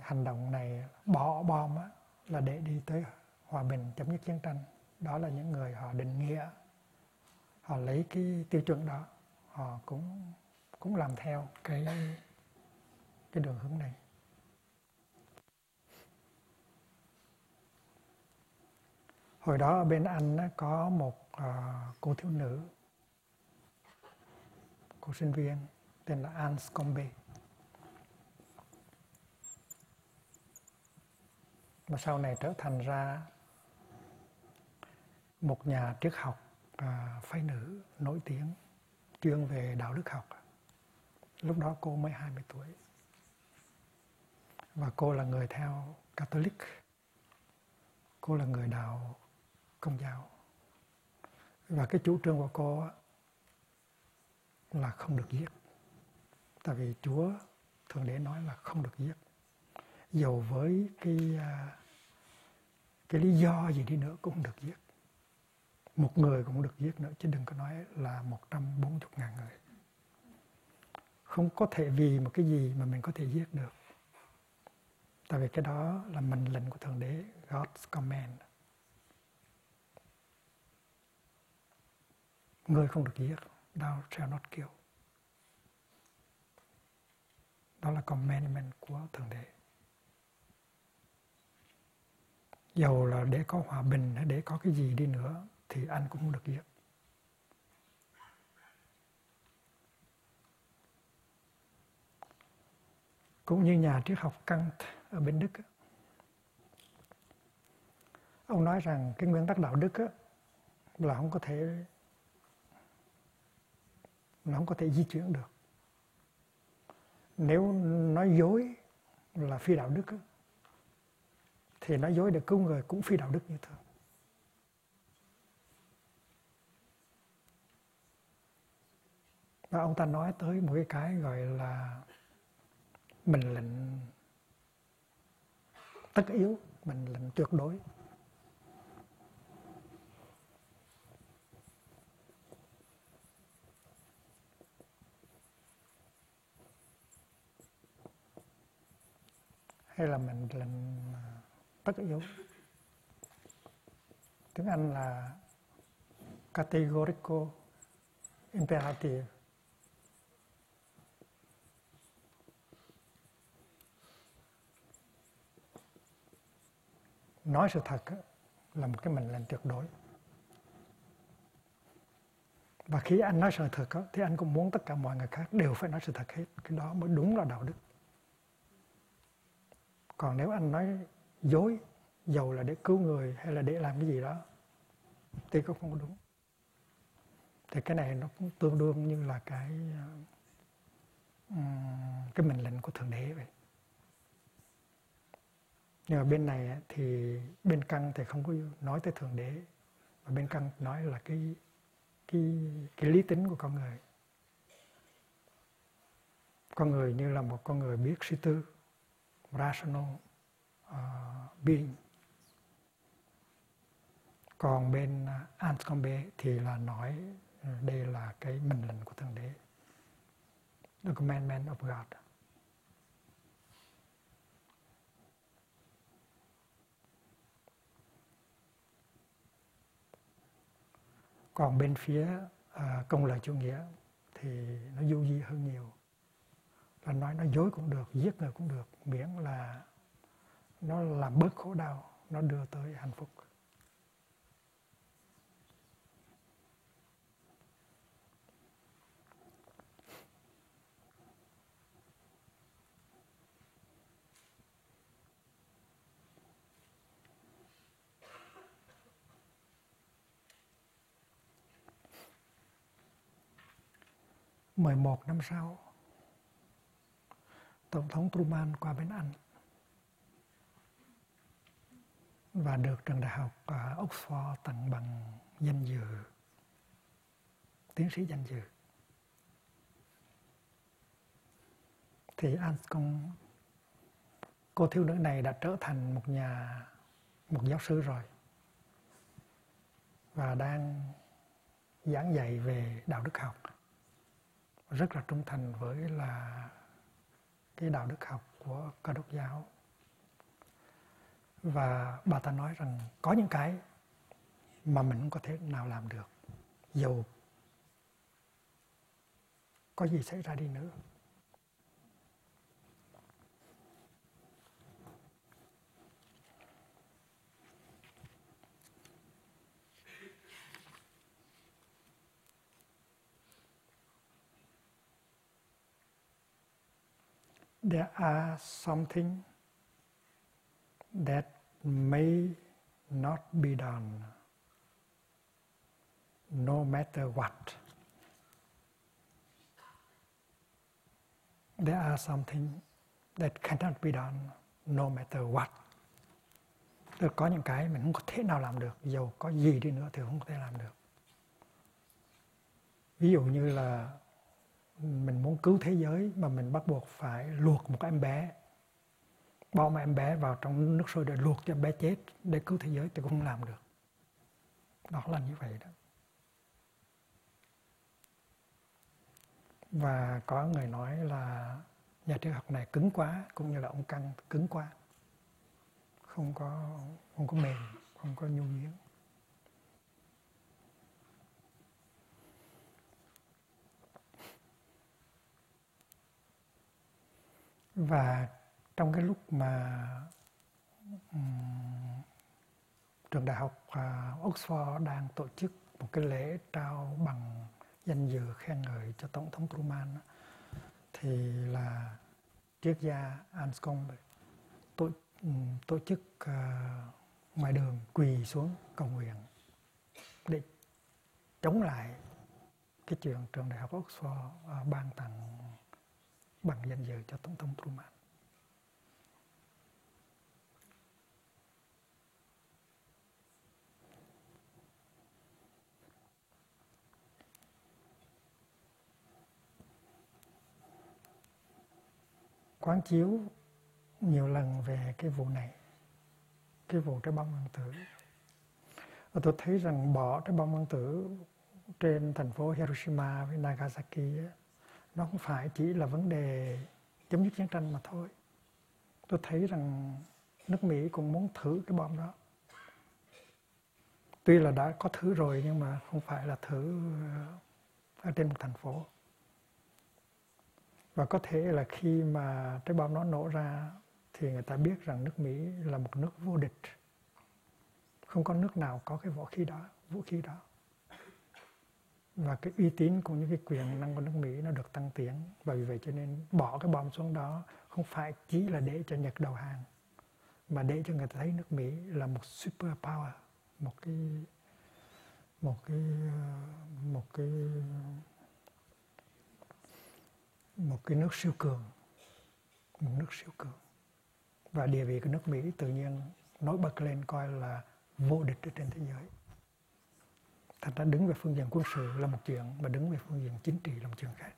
hành động này bỏ bom á, là để đi tới hòa bình chấm dứt chiến tranh. Đó là những người họ định nghĩa họ lấy cái tiêu chuẩn đó họ cũng cũng làm theo cái cái đường hướng này. Hồi đó ở bên anh có một ờ, cô thiếu nữ. Cô sinh viên tên là Anne Scombe. Mà sau này trở thành ra một nhà triết học à, phái nữ nổi tiếng chuyên về đạo đức học. Lúc đó cô mới 20 tuổi. Và cô là người theo Catholic. Cô là người đạo công giáo. Và cái chủ trương của cô là không được giết. Tại vì Chúa thường để nói là không được giết. Dầu với cái à, cái lý do gì đi nữa cũng không được giết. Một người cũng được giết nữa, chứ đừng có nói là 140 ngàn người. Không có thể vì một cái gì mà mình có thể giết được. Tại vì cái đó là mệnh lệnh của thượng đế, God's command. Người không được giết, thou shall not kill. Đó là commandment của thượng đế. Dầu là để có hòa bình hay để có cái gì đi nữa, thì anh cũng không được giết. Cũng như nhà triết học Kant ở bên Đức ông nói rằng cái nguyên tắc đạo đức là không có thể nó không có thể di chuyển được. Nếu nói dối là phi đạo đức thì nói dối để cứu người cũng phi đạo đức như thường. Và ông ta nói tới một cái cái gọi là mình lệnh tất yếu mình lệnh tuyệt đối. Hay là mình lệnh à, tất yếu? Tiếng Anh là categorical imperative. Nói sự thật là một cái mệnh lệnh tuyệt đối. Và khi anh nói sự thật thì anh cũng muốn tất cả mọi người khác đều phải nói sự thật hết. Cái đó mới đúng là đạo đức còn nếu anh nói dối dầu là để cứu người hay là để làm cái gì đó, thì cũng không có đúng. Thì cái này nó cũng tương đương như là cái ờ, cái mệnh lệnh của thượng đế vậy. Nhưng mà bên này thì bên căn thì không có nói tới thượng đế, mà bên căn nói là cái cái cái lý tính của con người. Con người như là một con người biết suy tư rational uh, being. Còn bên à, uh, Anscombe thì là nói ừ, đây là cái mệnh lệnh của thượng đế. The commandment of God. Còn bên phía uh, công lợi chủ nghĩa thì nó du di hơn nhiều là nói nó dối cũng được, giết người cũng được, miễn là nó làm bớt khổ đau, nó đưa tới hạnh phúc. Mười một năm sau tổng thống Truman qua bên Anh. Và được trường đại học à, Oxford tặng bằng danh dự, tiến sĩ danh dự. Thì anh con cô thiếu nữ này đã trở thành một nhà, một giáo sư rồi. Và đang giảng dạy về đạo đức học. Rất là trung thành với là cái đạo đức học của cơ đốc giáo. Và bà ta nói rằng có những cái mà mình không có thể nào làm được, dù có gì xảy ra đi nữa. There are something that may not be done, no matter what. There are something that cannot be done, no matter what. Tức có những cái mình không có thể nào làm được dầu có gì đi nữa thì không có thể làm được. Ví dụ như là mình muốn cứu thế giới mà mình bắt buộc phải luộc một em bé. Bỏ một em bé vào trong nước sôi để luộc cho em bé chết để cứu thế giới thì cũng không làm được. Đó là như vậy đó. Và có người nói là nhà triết học này cứng quá, cũng như là ông căng cứng quá. Không có không có mềm, không có nhu nhuyễn. Và trong cái lúc mà um, trường đại học uh, Oxford đang tổ chức một cái lễ trao bằng danh dự khen ngợi cho tổng thống Truman thì là triết gia Anscombe tổ, um, tổ chức uh, ngoài đường quỳ xuống cầu nguyện để chống lại cái chuyện trường đại học Oxford uh, ban tặng bằng danh dự cho tổng thống Truman. quán chiếu nhiều lần về cái vụ này, cái vụ trái bom nguyên tử và tôi thấy rằng bỏ trái bom nguyên tử trên thành phố Hiroshima với Nagasaki nó không phải chỉ là vấn đề chấm dứt chiến tranh mà thôi. Tôi thấy rằng nước Mỹ cũng muốn thử cái bom đó. Tuy là đã có thử rồi nhưng mà không phải là thử ờ, ở trên một thành phố. Và có thể là khi mà trái bom nó nổ ra thì người ta biết rằng nước Mỹ là một nước vô địch. Không có nước nào có cái vũ khí đó, vũ khí đó và cái uy tín cũng như cái quyền năng của nước Mỹ nó được tăng tiến. Và vì vậy cho nên bỏ cái bom xuống đó không phải chỉ là để cho Nhật đầu hàng, mà để cho người ta thấy nước Mỹ là một super power một cái một cái một cái một cái nước siêu cường, một nước siêu cường. Và địa vị của nước Mỹ tự nhiên nổi bật lên coi là vô địch trên thế giới thành ra đứng về phương diện quân sự là một chuyện mà đứng về phương diện chính trị là một chuyện khác.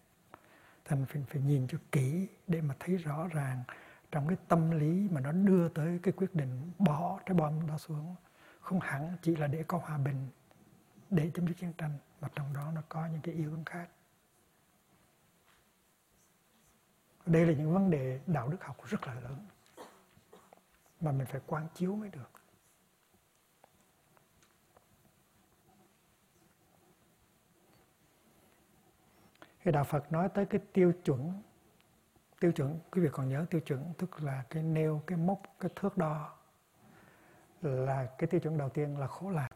Thành phải, phải nhìn cho kỹ để mà thấy rõ ràng trong cái tâm lý mà nó đưa tới cái quyết định bỏ cái bom đó xuống không hẳn chỉ là để có hòa bình để chấm dứt chiến tranh mà trong đó nó có những cái yếu tố khác. Đây là những vấn đề đạo đức học rất là lớn mà mình phải quan chiếu mới được. Cái đạo Phật nói tới cái tiêu chuẩn tiêu chuẩn, quý vị còn nhớ tiêu chuẩn, tức là cái nêu, cái mốc, cái thước đo là cái tiêu chuẩn đầu tiên là khổ lạc.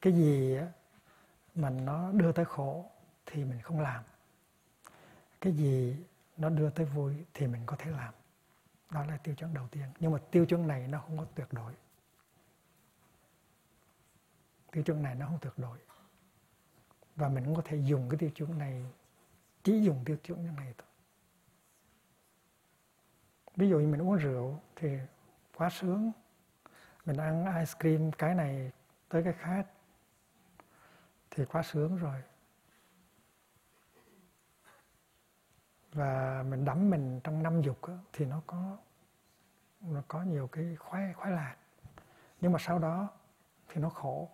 Cái gì mà nó đưa tới khổ thì mình không làm. Cái gì nó đưa tới vui thì mình có thể làm. Đó là tiêu chuẩn đầu tiên. Nhưng mà tiêu chuẩn này nó không có tuyệt đối. Tiêu chuẩn này nó không tuyệt đối và mình cũng có thể dùng cái tiêu chuẩn này chỉ dùng tiêu chuẩn như này thôi. Ví dụ như mình uống rượu thì quá sướng. Mình ăn ice cream cái này tới cái khác thì quá sướng rồi. Và mình đắm mình trong năm dục đó, thì nó có nó có nhiều cái khoái khoái lạc. Nhưng mà sau đó thì nó khổ.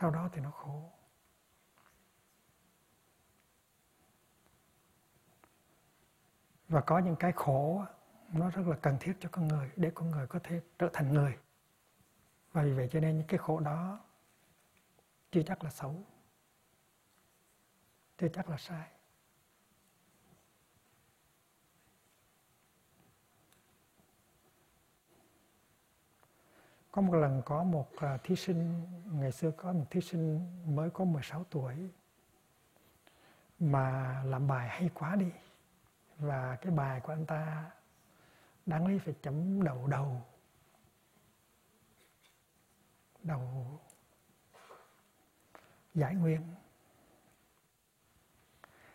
Sau đó thì nó khổ. Và có những cái khổ nó rất là cần thiết cho con người, để con người có thể trở thành người. Và vì vậy cho nên những cái khổ đó chưa chắc là xấu, chưa chắc là sai. Có một lần có một à, thí sinh, ngày xưa có một thí sinh mới có 16 tuổi mà làm bài hay quá đi. Và cái bài của anh ta đáng lý phải chấm đầu đầu. Đầu giải nguyên.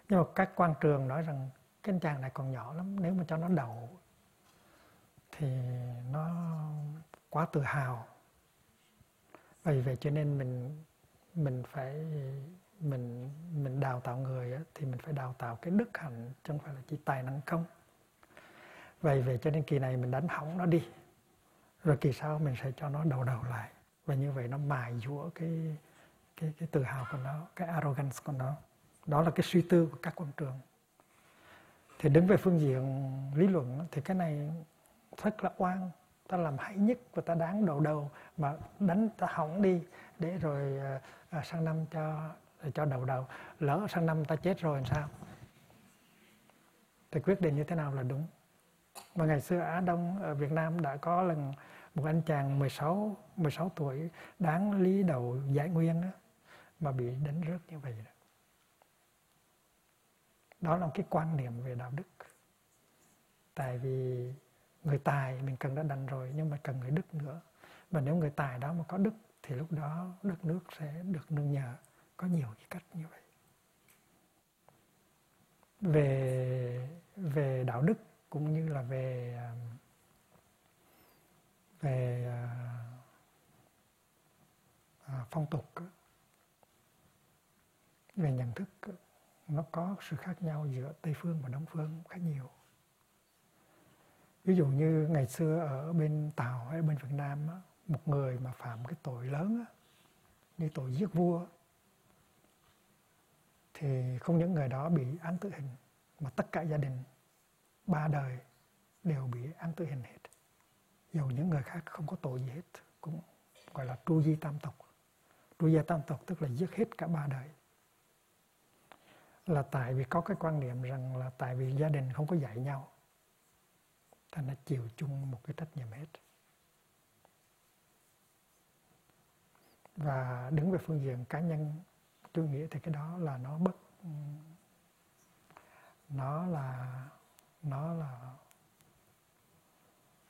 Nhưng mà các quan trường nói rằng cái anh chàng này còn nhỏ lắm, nếu mà cho nó đầu thì nó quá tự hào. Vì vậy cho nên mình mình phải mình mình đào tạo người á, thì mình phải đào tạo cái đức hạnh chứ không phải là chỉ tài năng không. Vậy vậy cho nên kỳ này mình đánh hỏng nó đi rồi kỳ sau mình sẽ cho nó đầu đầu lại. Và như vậy nó mài dũa cái cái cái tự hào của nó cái arrogance của nó. Đó là cái suy tư của các quân trường. Thì đứng về phương diện lý luận thì cái này rất là oan ta làm hay nhất và ta đáng đầu đầu mà đánh ta hỏng đi để rồi à, à sang năm cho cho đầu đầu. Lỡ sang năm ta chết rồi làm sao? Thì quyết định như thế nào là đúng. Mà ngày xưa Á Đông ở Việt Nam đã có lần một anh chàng 16 16 tuổi đáng lý đầu giải nguyên đó, mà bị đánh rớt như vậy đó. đó là cái quan niệm về đạo đức. Tại vì người tài mình cần đã đành rồi nhưng mà cần người đức nữa. Và nếu người tài đó mà có đức thì lúc đó đất nước sẽ được nương nhờ. Có nhiều cái cách như vậy. Về về đạo đức cũng như là về à, về à, à, phong tục về nhận thức nó có sự khác nhau giữa tây phương và đông phương khá nhiều ví dụ như ngày xưa ở bên tàu hay bên việt nam một người mà phạm cái tội lớn như tội giết vua thì không những người đó bị án tử hình, mà tất cả gia đình ba đời đều bị án tử hình hết. Dù những người khác không có tội gì hết, cũng gọi là tru di tam tộc. Tru di tam tộc tức là giết hết cả ba đời. Là tại vì có cái quan niệm rằng là tại vì gia đình không có dạy nhau ta đã chịu chung một cái trách nhiệm hết. Và đứng về phương diện cá nhân tôi nghĩ thì cái đó là nó bất nó là nó là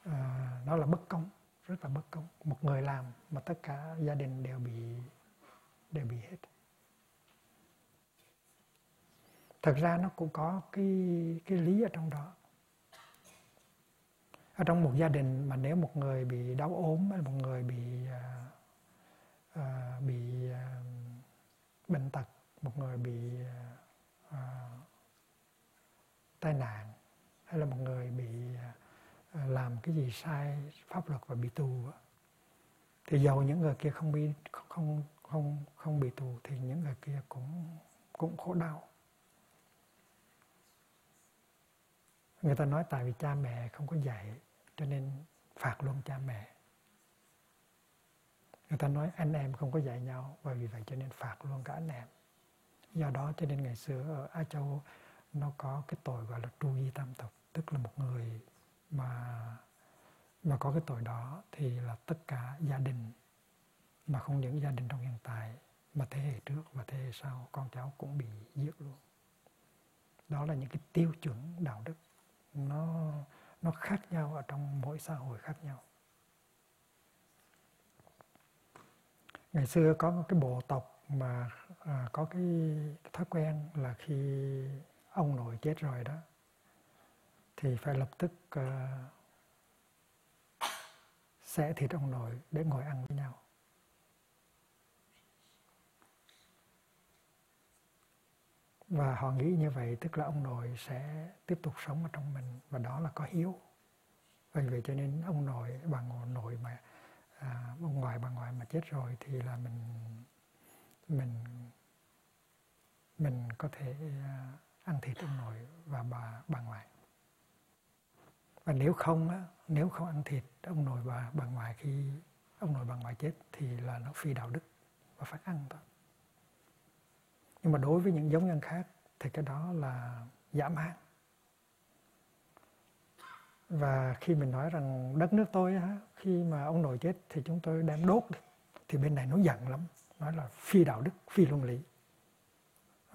uh, nó là bất công rất là bất công. Một người làm mà tất cả gia đình đều bị đều bị hết. Thật ra nó cũng có cái cái lý ở trong đó ở trong một gia đình mà nếu một người bị đau ốm hay một người bị uh, uh, bị uh, bệnh tật một người bị uh, tai nạn hay là một người bị uh, làm cái gì sai pháp luật và bị tù thì dầu những người kia không bị không không không bị tù thì những người kia cũng cũng khổ đau. Người ta nói tại vì cha mẹ không có dạy, cho nên phạt luôn cha mẹ. Người ta nói anh em không có dạy nhau và vì vậy cho nên phạt luôn cả anh em. Do đó cho nên ngày xưa ở Á Châu, nó có cái tội gọi là tru di tam tộc tức là một người mà mà có cái tội đó thì là tất cả gia đình, mà không những gia đình trong hiện tại, mà thế hệ trước và thế hệ sau, con cháu cũng bị giết luôn. Đó là những cái tiêu chuẩn đạo đức nó nó khác nhau ở trong mỗi xã hội khác nhau. Ngày xưa có một cái bộ tộc mà à, có cái thói quen là khi ông nội chết rồi đó thì phải lập tức à, xẻ thịt ông nội để ngồi ăn với nhau. Và họ nghĩ như vậy tức là ông nội sẽ tiếp tục sống ở trong mình và đó là có hiếu. Vì vậy cho nên ông nội bà nội mà à, ông ngoại bà ngoại mà chết rồi thì là mình mình mình có thể à, ăn thịt ông nội và bà bà ngoại. Và nếu không á, nếu không ăn thịt ông nội và bà ngoại khi ông nội bà ngoại chết thì là nó phi đạo đức và phải ăn thôi nhưng mà đối với những giống nhân khác thì cái đó là giảm hạn và khi mình nói rằng đất nước tôi khi mà ông nội chết thì chúng tôi đem đốt thì bên này nó giận lắm nói là phi đạo đức phi luân lý.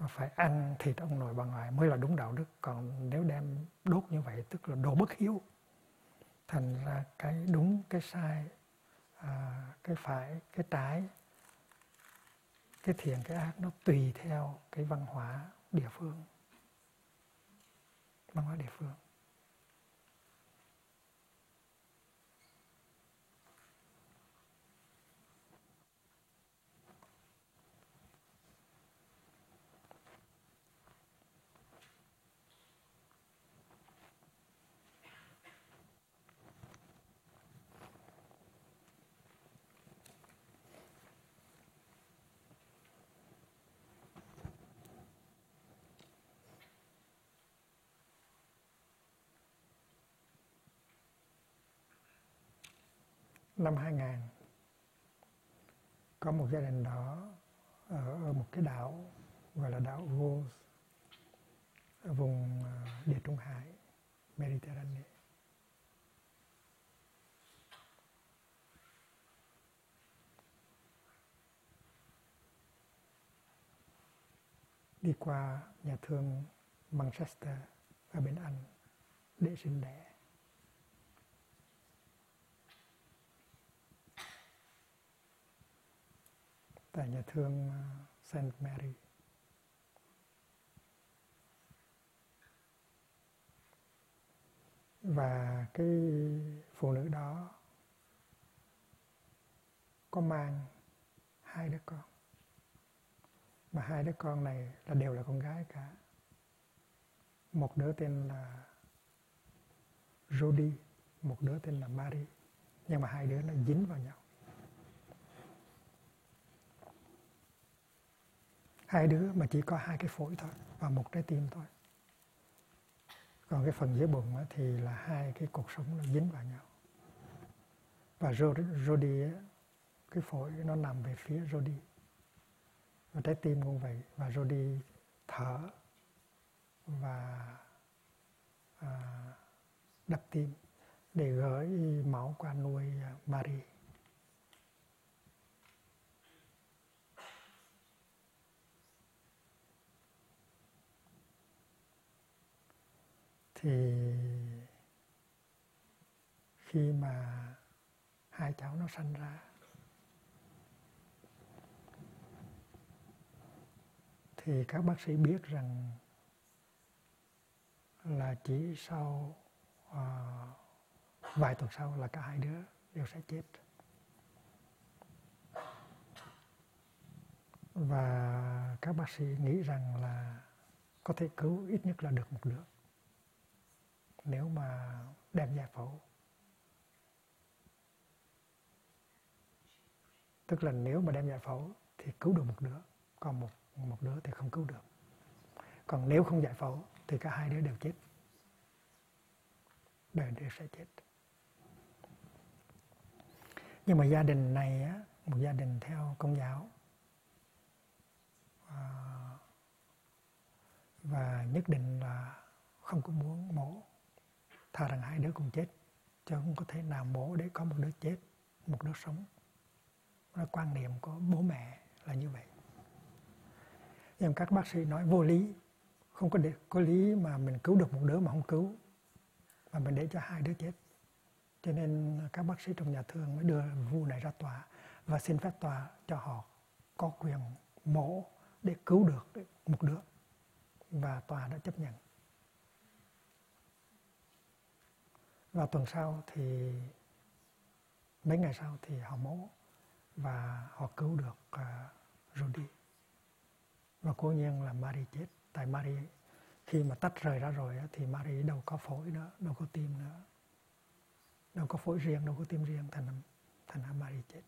Phải ăn thịt ông nội bà ngoại mới là đúng đạo đức. Còn nếu đem đốt như vậy tức là đồ bất hiếu. Thành ra cái đúng cái sai à, cái phải cái trái cái thiện cái ác nó tùy theo cái văn hóa địa phương. Văn hóa địa phương. Năm 2000 có một gia đình đó ở, ở một cái đảo gọi là đảo Rose ở vùng ờ, Địa Trung Hải Mediterranean. Đi qua nhà thương Manchester ở bên Anh để sinh đẻ. Tại nhà thương ờ, Saint Mary. Và cái phụ nữ đó có mang hai đứa con. Mà hai đứa con này là đều là con gái cả. Một đứa tên là Jody, một đứa tên là Mary. Nhưng mà hai đứa nó dính vào nhau. Hai đứa mà chỉ có hai cái phổi thôi và một trái tim thôi. Còn cái phần dưới bụng thì là hai cái cột sống nó dính vào nhau. Và Jody cái phổi nó nằm về phía Jody và trái tim cũng vậy và Jody thở và à, đập tim để gửi máu qua nuôi Marie. Thì khi mà hai cháu nó sanh ra thì các bác sĩ biết rằng là chỉ sau uh, vài tuần sau là cả hai đứa đều sẽ chết. Và các bác sĩ nghĩ rằng là có thể cứu ít nhất là được một đứa nếu mà đem giải phẫu tức là nếu mà đem giải phẫu thì cứu được một đứa còn một một đứa thì không cứu được. Còn nếu không giải phẫu thì cả hai đứa đều chết. Đều đều sẽ chết. Nhưng mà gia đình này á, một gia đình theo công giáo à, và nhất định là không có muốn mổ thà rằng hai đứa cùng chết chứ không có thể nào mổ để có một đứa chết một đứa sống. Là quan niệm của bố mẹ là như vậy. Nhưng các bác sĩ nói vô lý. Không có để, có lý mà mình cứu được một đứa mà không cứu mà mình để cho hai đứa chết. Cho nên các bác sĩ trong nhà thương mới đưa vụ này ra tòa và xin phép tòa cho họ có quyền mổ để cứu được một đứa. Và tòa đã chấp nhận. Và tuần sau thì mấy ngày sau thì họ mổ và họ cứu được uh, Rudy. Và cố nhiên là Marie chết. Tại Marie khi mà tách rời ra rồi thì Marie đâu có phổi nữa đâu có tim nữa. Đâu có phổi riêng đâu có tim riêng thành thành ra Marie chết.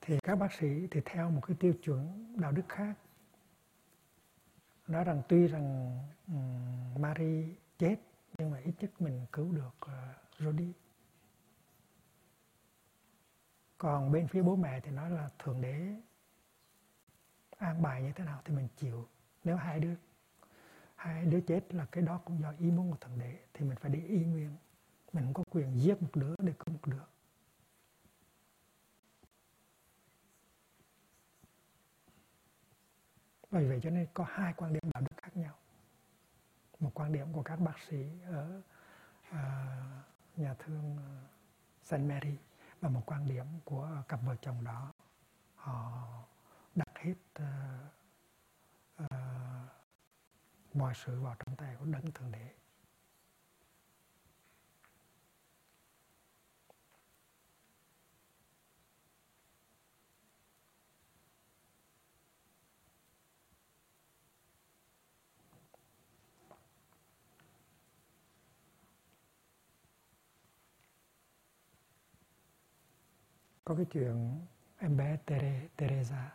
Thì các bác sĩ thì theo một cái tiêu chuẩn đạo đức khác nói rằng tuy rằng um, Marie chết nhưng mà ít nhất mình cứu được uh, Còn bên phía bố mẹ thì nói là thượng đế an bài như thế nào thì mình chịu. Nếu hai đứa hai đứa chết là cái đó cũng do ý muốn của thượng đế thì mình phải để y nguyên. Mình không có quyền giết một đứa để cứu một đứa. Vì vậy cho nên có hai quan điểm đạo đức khác nhau. một quan điểm của các bác sĩ ở uh, nhà thương à, St. Mary và một quan điểm của cặp vợ chồng đó họ đặt hết uh, uh, mọi sự vào trong tay của đấng thượng đế có cái chuyện em bé Tere, Teresa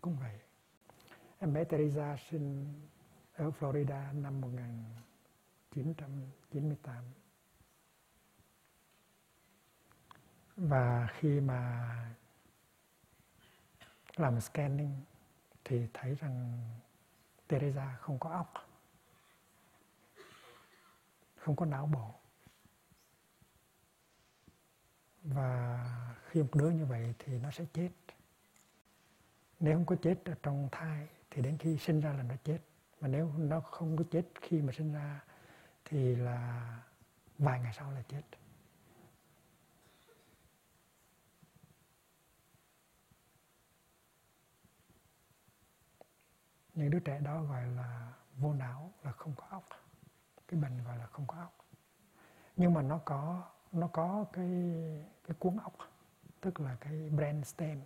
cũng vậy. Em bé Teresa sinh ở Florida năm 1998 và khi mà làm scanning thì thấy rằng Teresa không có óc không có não bộ. Và khi một đứa như vậy thì nó sẽ chết. Nếu không có chết ở trong thai thì đến khi sinh ra là nó chết. Mà nếu nó không có chết khi mà sinh ra thì là vài ngày sau là chết. Những đứa trẻ đó gọi là vô não, là không có óc. Cái bệnh gọi là không có óc. Nhưng mà nó có nó có cái cái cuốn óc tức là cái brain stem.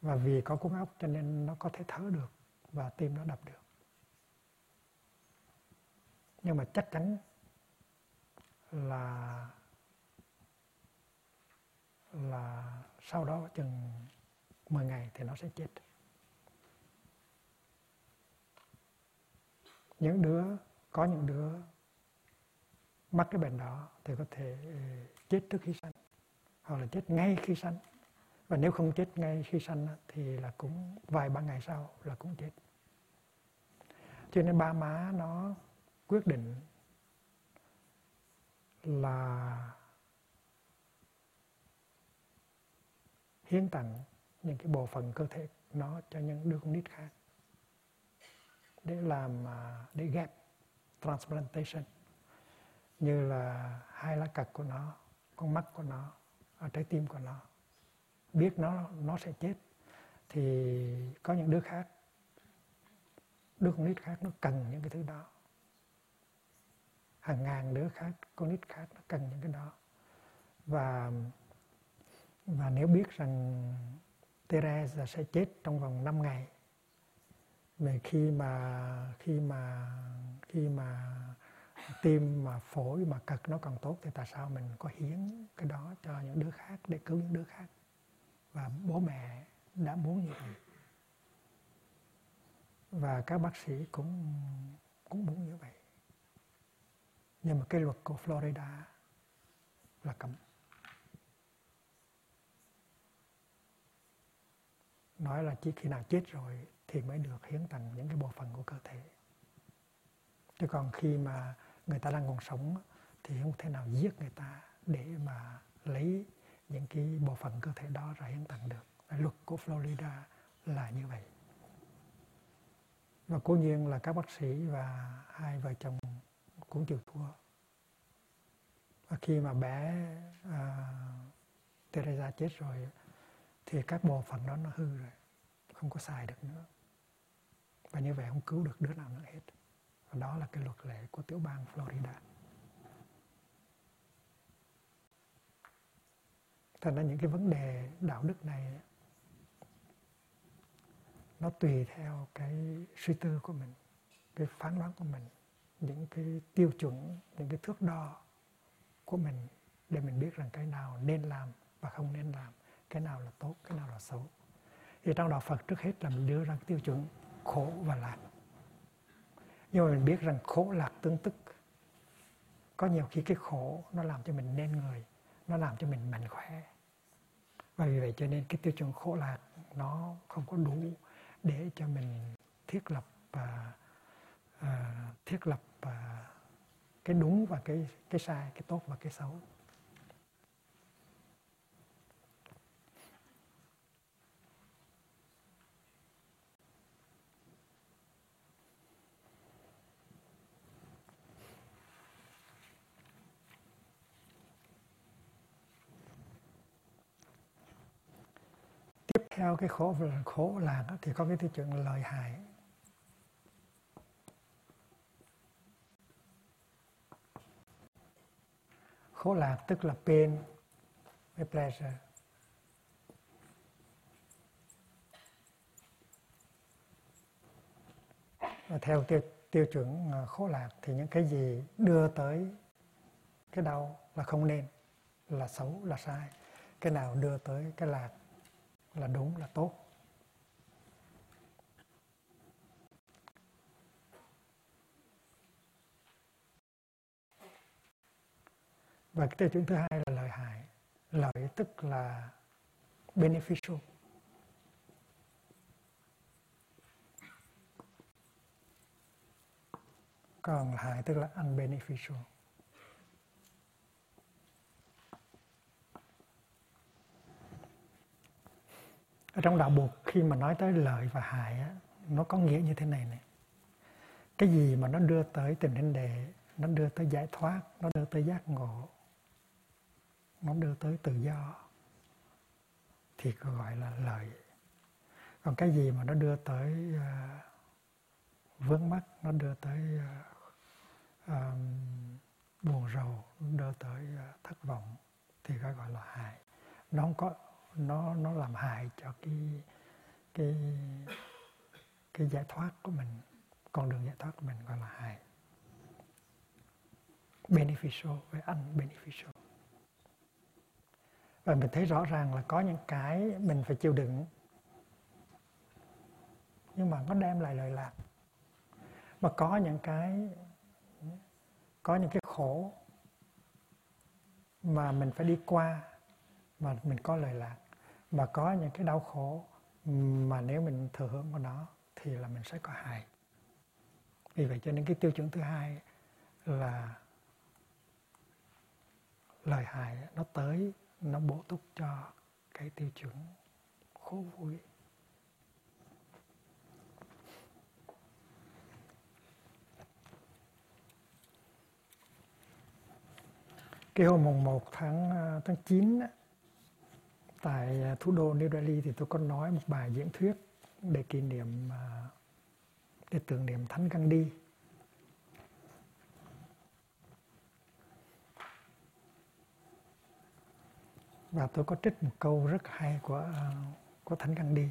Và vì có cuốn ốc cho nên nó có thể thở được và tim nó đập được. Nhưng mà chắc chắn là là sau đó chừng 10 ngày thì nó sẽ chết. Những đứa, có những đứa mắc cái bệnh đó thì có thể ờ, chết trước khi sanh hoặc là chết ngay khi sanh. Và nếu không chết ngay khi sanh thì là cũng vài ba ngày sau là cũng chết. Cho nên ba má nó quyết định là hiến tặng những cái bộ phận cơ thể nó cho những đứa con nít khác để làm à, để ghép transplantation. Như là hai lá cật của nó, con mắt của nó ở trái tim của nó biết nó nó sẽ chết. Thì có những đứa khác, đứa con nít khác nó cần những cái thứ đó. Hàng ngàn đứa khác, con nít khác nó cần những cái đó. Và và nếu biết rằng Teresa sẽ chết trong vòng 5 ngày, về khi mà khi mà khi mà tim mà phổi mà cật nó còn tốt thì tại sao mình có hiến cái đó cho những đứa khác để cứu những đứa khác? Và bố mẹ đã muốn như vậy. Và các bác sĩ cũng cũng muốn như vậy. Nhưng mà cái luật của Florida là cấm. Nói là chỉ khi nào chết rồi thì mới được hiến tặng những cái bộ phận của cơ thể. Chứ còn khi mà người ta đang còn sống thì không thể nào giết người ta để mà lấy những cái bộ phận cơ thể đó ra hiến tặng được. Luật của Florida là như vậy. Và cố nhiên là các bác sĩ và hai vợ chồng cũng chịu thua. Và khi mà bé uh, Teresa chết rồi thì các bộ phận đó nó hư rồi không có xài được nữa. Và như vậy không cứu được đứa nào nữa hết đó là cái luật lệ của tiểu bang Florida. Thành ra những cái vấn đề đạo đức này, nó tùy theo cái suy tư của mình, cái phán đoán của mình, những cái tiêu chuẩn, những cái thước đo của mình để mình biết rằng cái nào nên làm và không nên làm, cái nào là tốt, cái nào là xấu. Thì trong đạo Phật trước hết là mình đưa ra tiêu chuẩn khổ và lạc nhưng mà mình biết rằng khổ lạc tương tức. Có nhiều khi cái khổ nó làm cho mình nên người nó làm cho mình mạnh khỏe. Và vì vậy cho nên cái tiêu chuẩn khổ lạc nó không có đủ để cho mình thiết lập và uh, thiết lập uh, cái đúng và cái cái sai cái tốt và cái xấu. Tiếp theo cái khổ khổ lạc thì có cái tiêu chuẩn lợi hại khổ lạc tức là pain với pleasure. Và theo tiêu, tiêu chuẩn à, khổ lạc thì những cái gì đưa tới cái đau là không nên là xấu là sai. Cái nào đưa tới cái lạc là đúng, là tốt. Và cái tiêu chuẩn thứ hai là lợi hại. Lợi tức là beneficial. Còn hại tức là unbeneficial. Ở trong đạo buộc khi mà nói tới lợi và hại á, nó có nghĩa như thế này này cái gì mà nó đưa tới tình hình đề nó đưa tới giải thoát nó đưa tới giác ngộ nó đưa tới tự do thì gọi là lợi. Còn cái gì mà nó đưa tới uh, vướng mắc nó đưa tới uh, um, buồn rầu nó đưa tới uh, thất vọng thì gọi gọi là hại. Nó không có nó nó làm hại cho cái cái cái giải thoát của mình, con đường giải thoát của mình gọi là hại. Beneficial, với anh beneficial. Và mình thấy rõ ràng là có những cái mình phải chịu đựng, nhưng mà nó đem lại lợi lạc. Mà có những cái, có những cái khổ mà mình phải đi qua mà mình có lợi lạc mà có những cái đau khổ mà nếu mình thừa hưởng của nó thì là mình sẽ có hại. Vì vậy cho nên cái tiêu chuẩn thứ hai là lời hại nó tới nó bổ túc cho cái tiêu chuẩn khổ vui. Cái hôm mùng 1 tháng ờ, tháng 9 á, tại à, thủ đô New Delhi thì tôi có nói một bài diễn thuyết để kỷ niệm à, để tưởng niệm Thánh Gandhi. Và tôi có trích một câu rất hay của à, của Thánh Gandhi.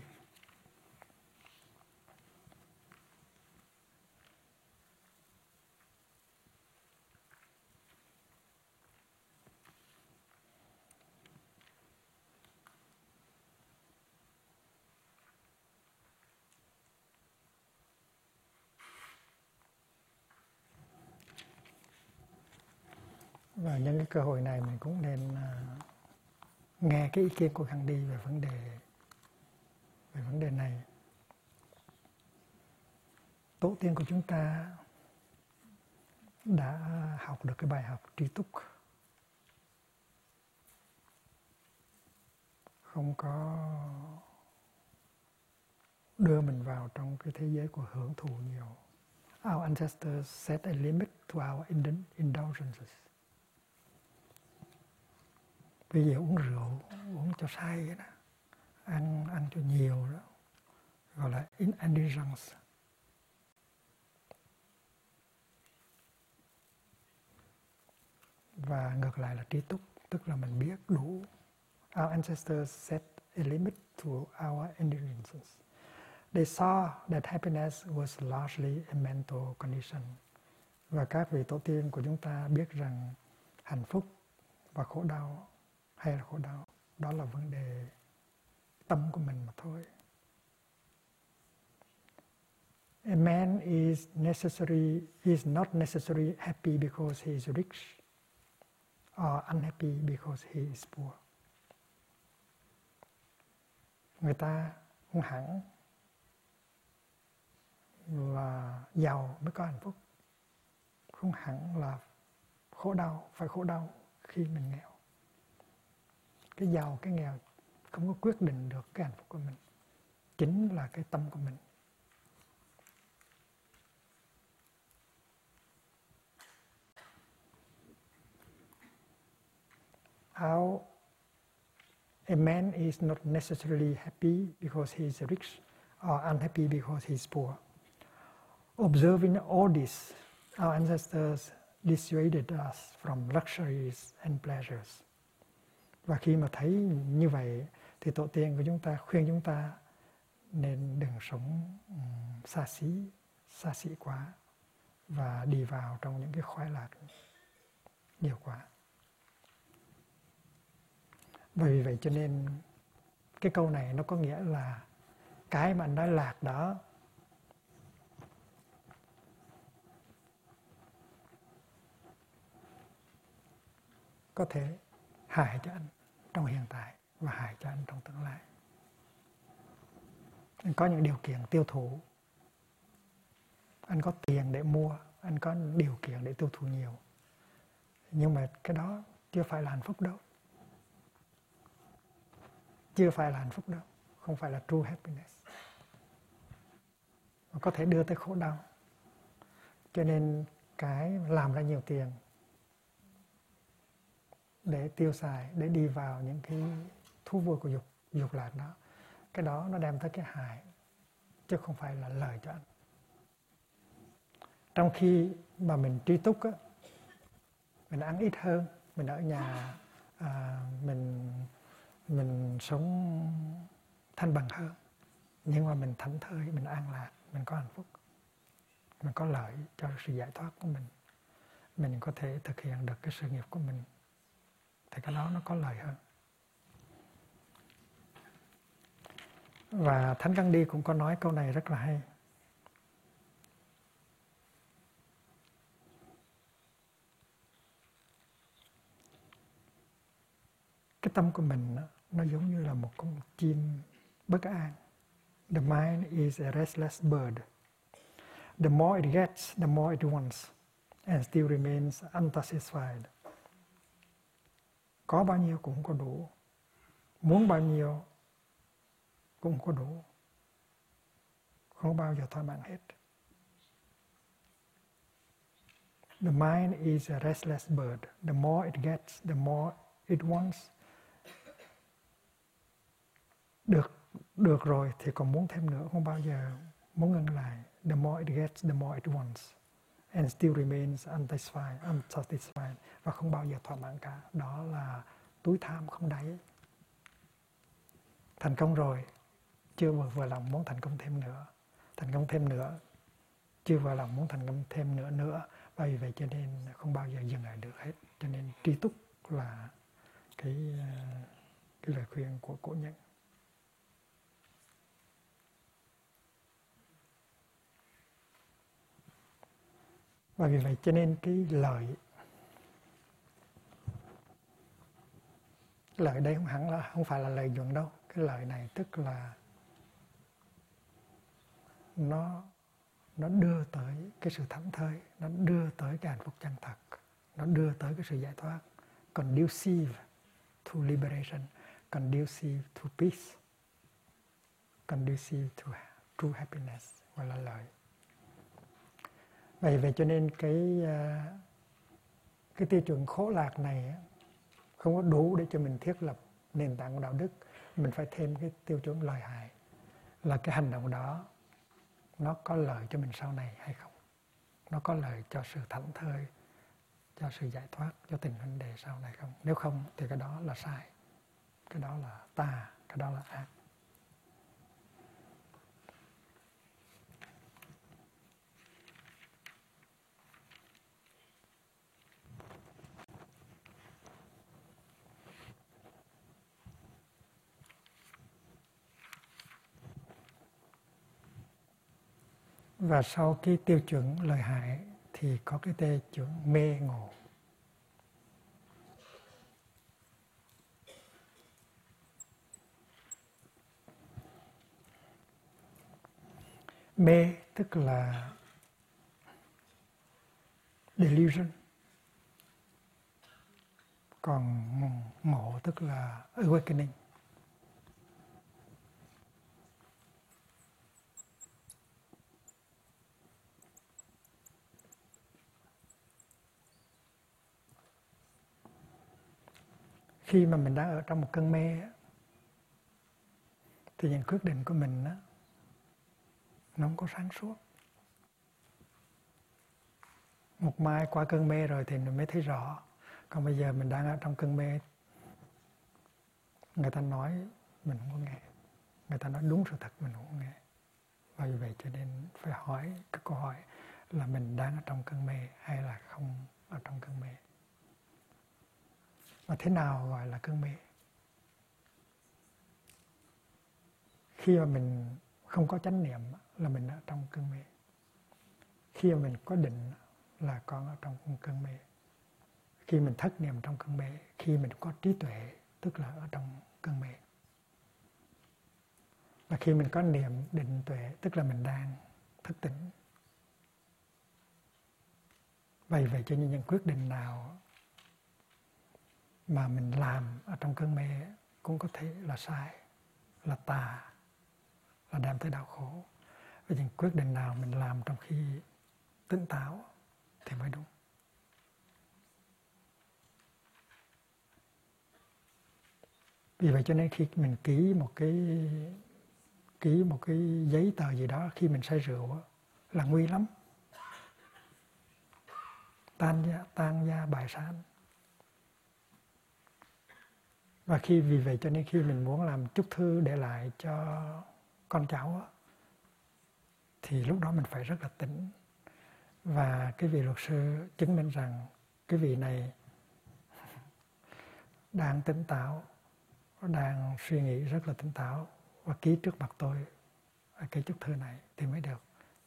Và nhân cái cơ hội này mình cũng nên uh, nghe cái ý kiến của Gandhi về vấn đề về vấn đề này. Tổ tiên của chúng ta đã học được cái bài học tri túc. Không có đưa mình vào trong cái thế giới của hưởng thụ nhiều. Our ancestors set a limit to our indulgences bây giờ uống rượu, uống cho say đó. Ăn ăn cho nhiều đó. Gọi là indigence và ngược lại là trí túc, tức là mình biết đủ. Our ancestors set a limit to our indulgences they saw that happiness was largely a mental condition. Và các vị tổ tiên của chúng ta biết rằng hạnh phúc và khổ đau hay là khổ đau, đó là vấn đề tâm của mình mà thôi. A man is necessary is not necessarily happy because he is rich or unhappy because he is poor. Người ta không hẳn là giàu mới có hạnh phúc. Không hẳn là khổ đau, phải khổ đau khi mình nghèo cái giàu cái nghèo không có quyết định được cái hạnh phúc của mình chính là cái tâm của mình how a man is not necessarily happy because he is rich or unhappy because he is poor. Observing all this, our ancestors dissuaded us from luxuries and pleasures. Và khi mà thấy như vậy thì tổ tiên của chúng ta khuyên chúng ta nên đừng sống xa xí, xa xỉ quá và đi vào trong những cái khoái lạc nhiều quá. bởi vì vậy cho nên cái câu này nó có nghĩa là cái mà anh nói lạc đó có thể hại cho anh trong hiện tại và hại cho anh trong tương lai. Anh có những điều kiện tiêu thụ. Anh có tiền để mua, anh có điều kiện để tiêu thụ nhiều. Nhưng mà cái đó chưa phải là hạnh phúc đâu chưa phải là hạnh phúc đâu không phải là true happiness Mà có thể đưa tới khổ đau cho nên cái làm ra nhiều tiền để tiêu xài để đi vào những cái thú vui của dục dục lạc đó. Cái đó nó đem tới cái hại chứ không phải là lời cho anh. Trong khi mà mình tri túc á mình ăn ít hơn mình ở nhà à, mình mình sống thanh bằng hơn. Nhưng mà mình thảnh thơi mình an lạc mình có hạnh phúc mình có lợi cho sự giải thoát của mình. Mình có thể thực hiện được cái sự nghiệp của mình thì cái đó nó có lợi hơn và thánh Gandhi cũng có nói câu này rất là hay cái tâm của mình nó giống như là một con chim bất an. The mind is a restless bird. The more it gets, the more it wants, and still remains unsatisfied. Có bao nhiêu cũng có đủ. Muốn bao nhiêu cũng có đủ. Không bao giờ thỏa mãn hết. The mind is a restless bird. The more it gets, the more it wants, được được rồi thì còn muốn thêm nữa không bao giờ muốn ngừng lại the more it gets the more it wants and still remains unsatisfied unsatisfied và không bao giờ thỏa mãn cả. Đó là túi tham không đáy. Thành công rồi, chưa vừa vừa lòng muốn thành công thêm nữa. Thành công thêm nữa, chưa vừa lòng muốn thành công thêm nữa nữa. Và vì vậy cho nên không bao giờ dừng lại được hết. Cho nên tri túc là cái ờ, cái lời khuyên của cổ nhân. Và vì vậy cho nên cái lợi lợi đây không hẳn là, không phải là lợi nhuận đâu. Cái lợi này tức là nó nó đưa tới cái sự thảnh thơi, nó đưa tới cái hạnh phúc chân thật, nó đưa tới cái sự giải thoát. Conducive to liberation, conducive to peace, conducive to true happiness, gọi là lợi vậy vậy cho nên cái à, cái tiêu chuẩn khổ lạc này không có đủ để cho mình thiết lập nền tảng của đạo đức. Mình phải thêm cái tiêu chuẩn lợi hại là cái hành động đó, nó có lợi cho mình sau này hay không? Nó có lợi cho sự thảnh thơi, cho sự giải thoát, cho tình vấn đề sau này không? Nếu không thì cái đó là sai, cái đó là tà cái đó là ác. Và sau cái tiêu chuẩn lợi hại thì có cái tiêu chuẩn mê ngộ. Mê tức là delusion. Còn ngộ tức là awakening. Khi mà mình đang ở trong một cơn mê thì những quyết định của mình nó không có sáng suốt. Một mai qua cơn mê rồi thì mình mới thấy rõ. Còn bây giờ mình đang ở trong cơn mê, người ta nói mình không có nghe. Người ta nói đúng sự thật mình không có nghe. Và vì vậy cho nên phải hỏi cái câu hỏi là mình đang ở trong cơn mê hay là không ở trong cơn mê? Và thế nào gọi là cơn mê khi mà mình không có chánh niệm là mình ở trong cơn mê khi mà mình có định là con ở trong cơn mê khi mình thất niệm trong cơn mê khi mình có trí tuệ, tức là ở trong cơn mê và khi mình có niệm định tuệ, tức là mình đang thức tỉnh. Vậy vậy cho nên những quyết định nào mà mình làm ở trong cơn mê cũng có thể là sai là tà là đem tới đau khổ. Và những quyết định nào mình làm trong khi tỉnh táo thì mới đúng. Vì vậy cho nên khi mình ký một cái ký một cái giấy tờ gì đó khi mình say rượu là nguy lắm. Tan gia, tan gia bài sản và khi, vì vậy cho nên khi mình muốn làm chúc thư để lại cho con cháu thì lúc đó mình phải rất là tỉnh. Và cái vị luật sư chứng minh rằng cái vị này đang tỉnh táo, đang suy nghĩ rất là tỉnh táo và ký trước mặt tôi cái chúc thư này thì mới được.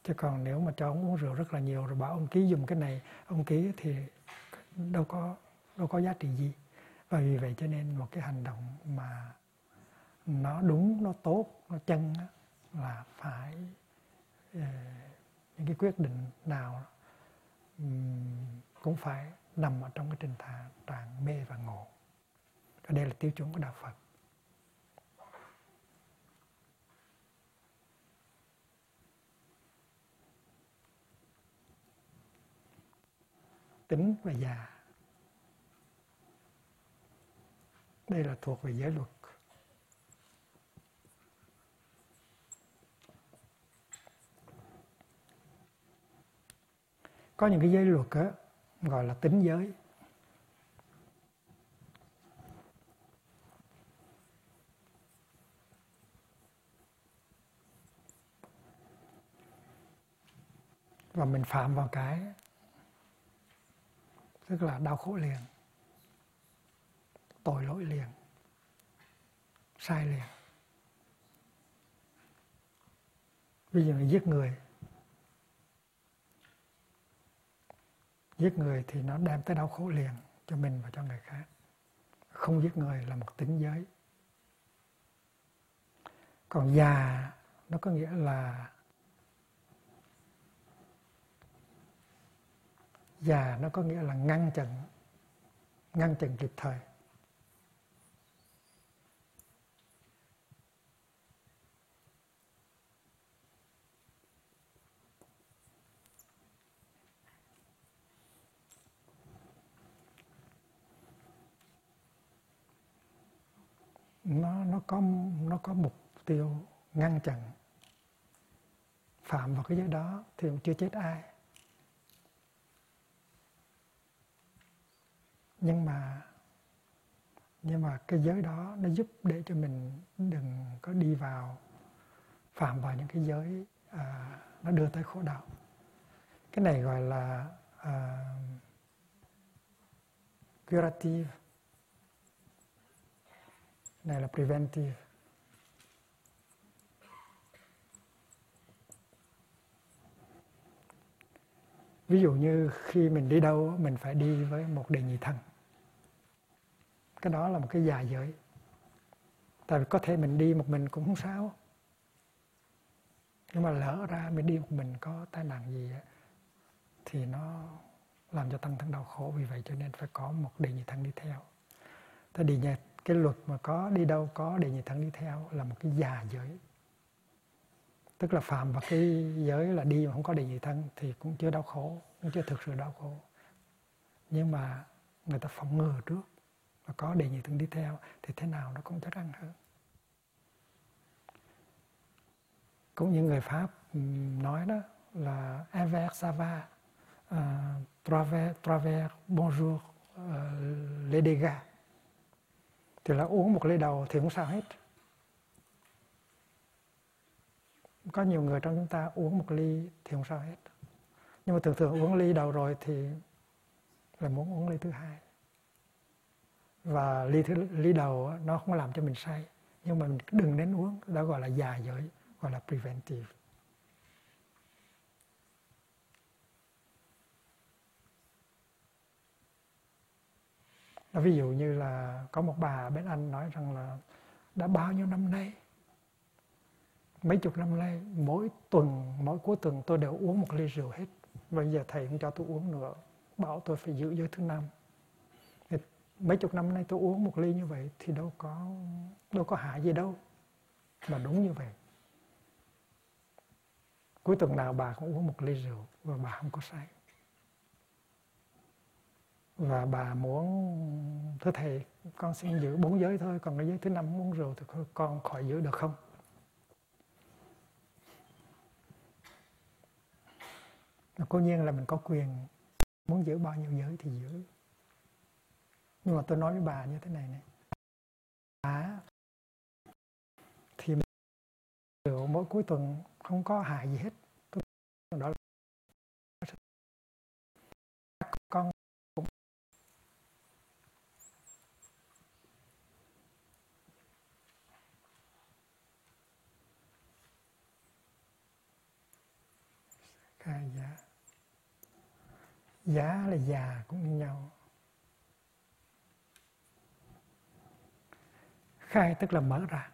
Chứ còn nếu mà cho ông uống rượu rất là nhiều rồi bảo ông ký dùng cái này, ông ký thì đâu có đâu có giá trị gì và vì vậy cho nên một cái hành động mà nó đúng, nó tốt, nó chân là phải ờ, những cái quyết định nào cũng phải nằm ở trong cái trình trạng trạng mê và ngộ. Và đây là tiêu chuẩn của đạo Phật. Tính và già. Đây là thuộc về giới luật. Có những cái giới luật á, gọi là tính giới. Và mình phạm vào cái tức là đau khổ liền tội lỗi liền, sai liền. Bây giờ giết người giết người thì nó đem tới đau khổ liền cho mình và cho người khác. Không giết người là một tính giới. Còn già, nó có nghĩa là già nó có nghĩa là ngăn chặn ngăn chặn kịp thời. Nó nó có nó có mục tiêu ngăn chặn phạm vào cái giới đó thì cũng chưa chết ai. Nhưng mà nhưng mà cái giới đó nó giúp để cho mình đừng có đi vào phạm vào những cái giới à, nó đưa tới khổ đau. Cái này gọi là à, curative này là preventive. Ví dụ như khi mình đi đâu, mình phải đi với một đề nhị thân cái đó là một cái già giới tại vì có thể mình đi một mình cũng không sao. Nhưng mà lỡ ra mình đi một mình có tai nạn gì thì nó làm cho tăng thân đau khổ. Vì vậy cho nên phải có một đề nhị thân đi theo. Thế đi nhị cái luật mà có đi đâu có đề nhị thân đi theo là một cái già giới. Tức là phạm vào cái giới là đi mà không có đề nhị thân thì cũng chưa đau khổ cũng chưa thực sự đau khổ. Nhưng mà người ta phòng ngừa trước và có đề nhị thân đi theo thì thế nào nó cũng chắc ăn hơn. Cũng như người Pháp ừ, nói đó là un sava uh, ờ, travers, travers bonjour ờ, uh, les dégâts thì là uống một ly đầu thì không sao hết. Có nhiều người trong chúng ta uống một ly thì không sao hết. Nhưng mà thường thường uống ly đầu rồi thì là muốn uống ly thứ hai. Và ly thứ, ly đầu nó không làm cho mình say. Nhưng mà mình đừng nên uống, đó gọi là già giới, gọi là preventive. Ví dụ như là có một bà bên anh nói rằng là đã bao nhiêu năm nay? Mấy chục năm nay, mỗi tuần, mỗi cuối tuần tôi đều uống một ly rượu hết. Bây giờ thầy không cho tôi uống nữa, bảo tôi phải giữ giới thứ năm. Thì mấy chục năm nay tôi uống một ly như vậy thì đâu có đâu có hại gì đâu, mà đúng như vậy. Cuối tuần nào bà cũng uống một ly rượu và bà không có say và bà muốn thưa thầy, con xin giữ bốn giới thôi, còn cái giới thứ năm muốn rượu thì con khỏi giữ được không? Và cố nhiên là mình có quyền muốn giữ bao nhiêu giới thì giữ. Nhưng mà tôi nói với bà như thế này này. Bà thì rượu mỗi cuối tuần không có hại gì hết đó là con cũng hai giá giá là già cũng như nhau. Khai tức là mở ra.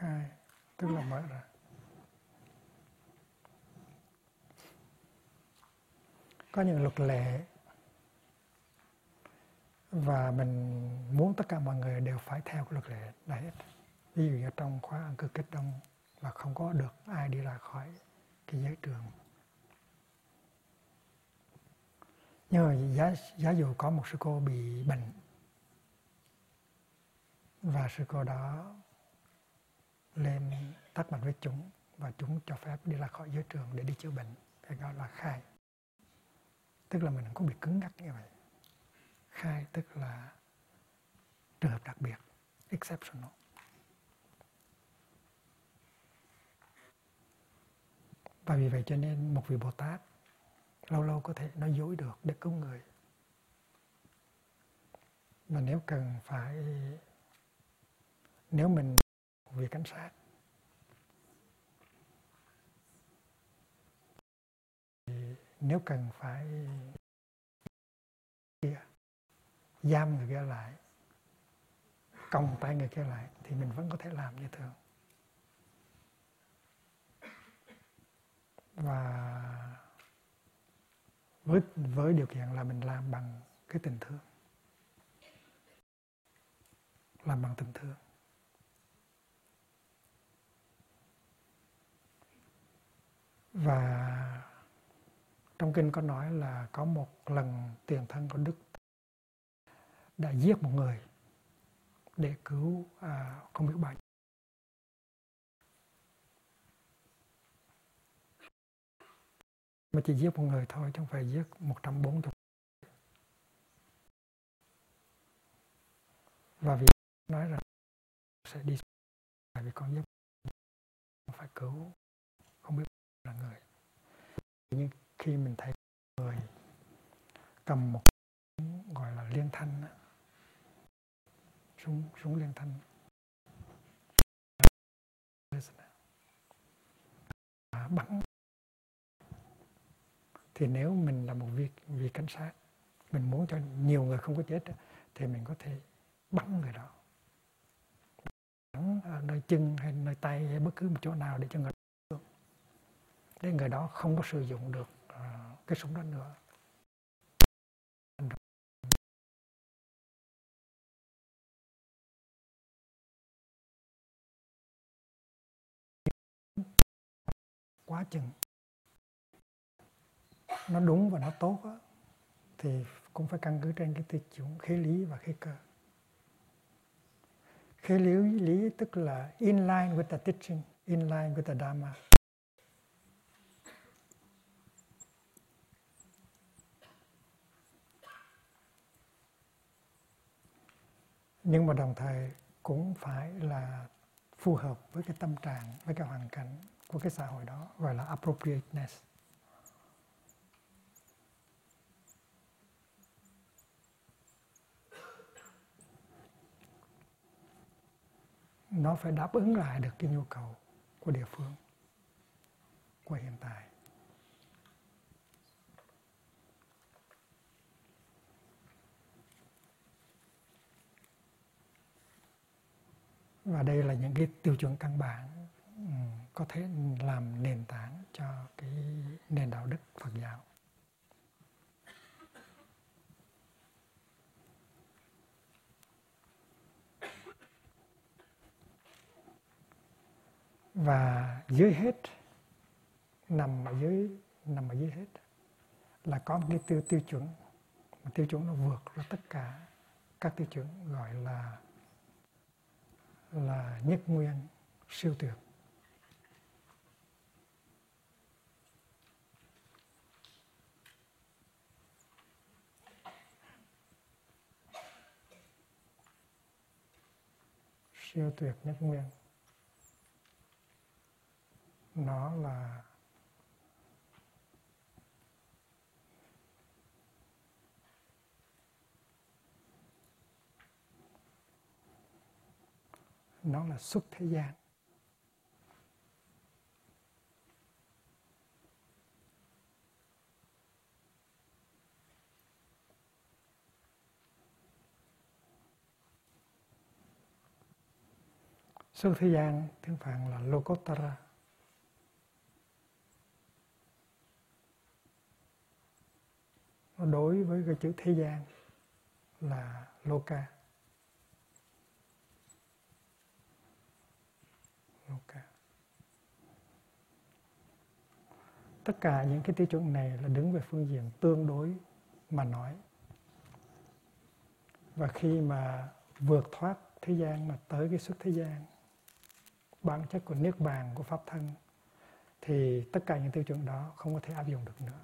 Khai tức là mở ra. Có những luật lệ và mình muốn tất cả mọi người đều phải theo cái luật lệ này hết. Ví dụ như trong khóa ăn cư kết đông và không có được ai đi ra khỏi cái giới trường. Nhưng mà giá, giá dụ có một sư cô bị bệnh và sư cô đó lên tác mặt với chúng và chúng cho phép đi ra khỏi giới trường để đi chữa bệnh, cái đó là khai. Tức là mình không bị cứng ngắc như vậy. Khai tức là trường hợp đặc biệt, exceptional. Và vì vậy cho nên một vị bồ tát lâu lâu có thể nói dối được để cứu người. Mà nếu cần phải, nếu mình vị cảnh sát. Thì nếu cần phải giam người kia lại, còng tay người kia lại, thì mình vẫn có thể làm như thường. Và với với điều kiện là mình làm bằng cái tình thương. Làm bằng tình thương. Và trong kinh có nói là có một lần tiền thân của đức đã giết một người để cứu à, không biết bao mà chỉ giết một người thôi chứ không phải giết 140 và vì nói rằng sẽ đi vì con giết phải cứu là người. Nhưng khi mình thấy người cầm một gọi là liên thanh súng súng liên thanh bắn. Thì nếu mình là một vị, vị cảnh sát mình muốn cho nhiều người không có chết thì mình có thể bắn người đó. Bắn ở nơi chân hay nơi tay hay bất cứ một chỗ nào để cho người để người đó không có sử dụng được ờ, cái súng đó nữa. Quá chừng. Nó đúng và nó tốt đó, thì cũng phải căn cứ trên cái tiêu chuẩn khế lý và khế cơ. Khế lý lý tức là in line with the teaching in line with the dharma. Nhưng mà đồng thời cũng phải là phù hợp với cái tâm trạng, với cái hoàn cảnh của cái xã hội đó, gọi là appropriateness. Nó phải đáp ứng lại được cái nhu cầu của địa phương của hiện tại. Và đây là những cái tiêu chuẩn căn bản ừ, có thể làm nền tảng cho cái nền đạo đức Phật giáo. Và dưới hết, nằm ở dưới, nằm ở dưới hết là có một cái tiêu tiêu chuẩn mà tiêu chuẩn nó vượt ra tất cả các tiêu chuẩn, gọi là là nhất nguyên siêu tuyệt siêu tuyệt nhất nguyên. Nó là nó là xuất thế gian. Xuất thế gian tiếng phạn là lokotara đối với cái chữ thế gian là loka. Okay. tất cả những cái tiêu chuẩn này là đứng về phương diện tương đối mà nói và khi mà vượt thoát thế gian mà tới cái xuất thế gian, bản chất của niết bàn, của pháp thân, thì tất cả những tiêu chuẩn đó không có thể áp dụng được nữa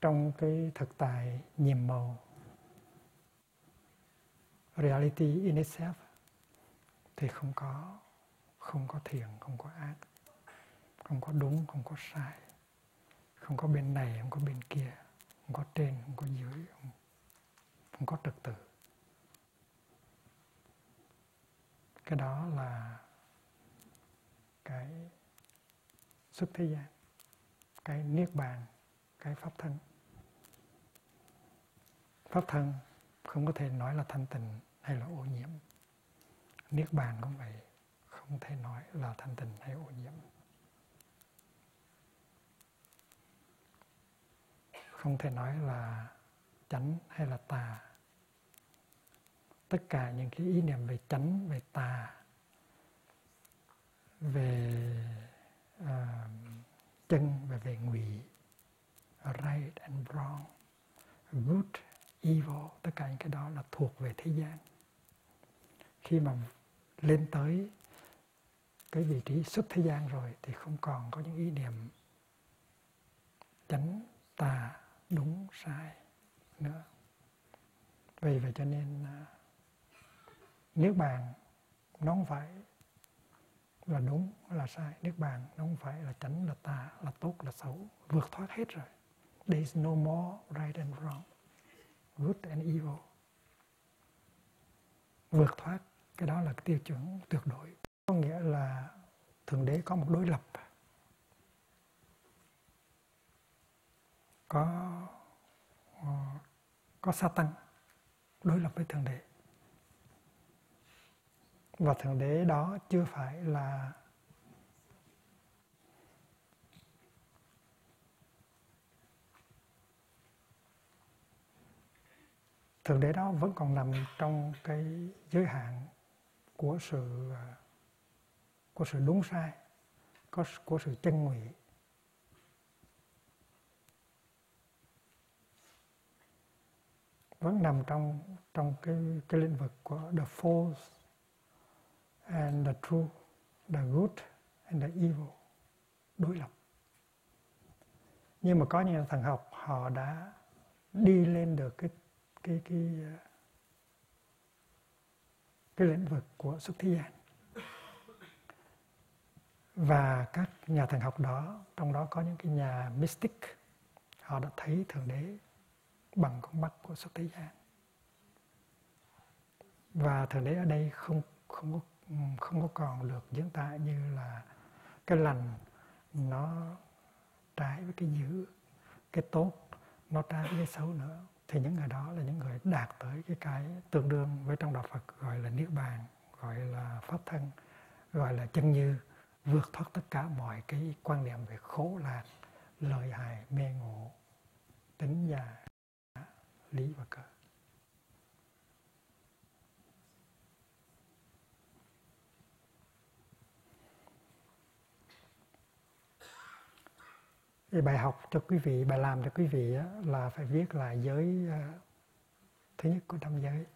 trong cái thực tại nhiệm màu, reality in itself thì không có không có thiện không có ác không có đúng không có sai. Không có bên này không có bên kia không có trên không có dưới không, không có trật tự. Cái đó là cái xuất thế gian cái niết bàn cái pháp thân. Pháp thân không có thể nói là thanh tịnh hay là ô nhiễm niết bàn cũng vậy không thể nói là thanh tịnh hay ô nhiễm. Không thể nói là chánh hay là tà. Tất cả những cái ý niệm về chánh về tà về uh, chân và về ngụy right and wrong good evil tất cả những cái đó là thuộc về thế gian. Khi mà lên tới cái vị trí xuất thế gian rồi thì không còn có những ý niệm chánh tà đúng sai nữa. Vì vậy cho nên à, nước bàn nó không phải là đúng, là sai. Nước bàn nó không phải là chánh, là tà, là tốt, là xấu, vượt thoát hết rồi. There is no more right and wrong, good and evil. Vượt thoát cái đó là cái tiêu chuẩn tuyệt đối. Có nghĩa là thượng đế có một đối lập. Có có sa tăng đối lập với thượng đế. Và thượng đế đó chưa phải là thượng đế đó vẫn còn nằm trong cái giới hạn của sự à, của sự đúng sai có của sự chân ngụy vẫn nằm trong trong cái cái lĩnh vực của the false and the true, the good and the evil đối lập. Nhưng mà có những thần học họ đã đi lên được cái cái cái à, cái lĩnh vực của xuất thế gian và các nhà thần học đó, trong đó có những cái nhà mystic, họ đã thấy thượng đế bằng con mắt của xuất thế gian và thượng đế ở đây không không có không có còn được diễn tả như là cái lành nó trái với cái dữ, cái tốt, nó trái với cái xấu nữa thì những người đó là những người đạt tới cái cái tương đương với trong đạo Phật, gọi là niết bàn, gọi là pháp thân, gọi là chân như, vượt thoát tất cả mọi cái quan niệm về khổ lạc, lợi hại, mê ngộ, tính già lý và cớ. Thì bài học cho quý vị bài làm cho quý vị là phải viết là giới à, thứ nhất của tam giới.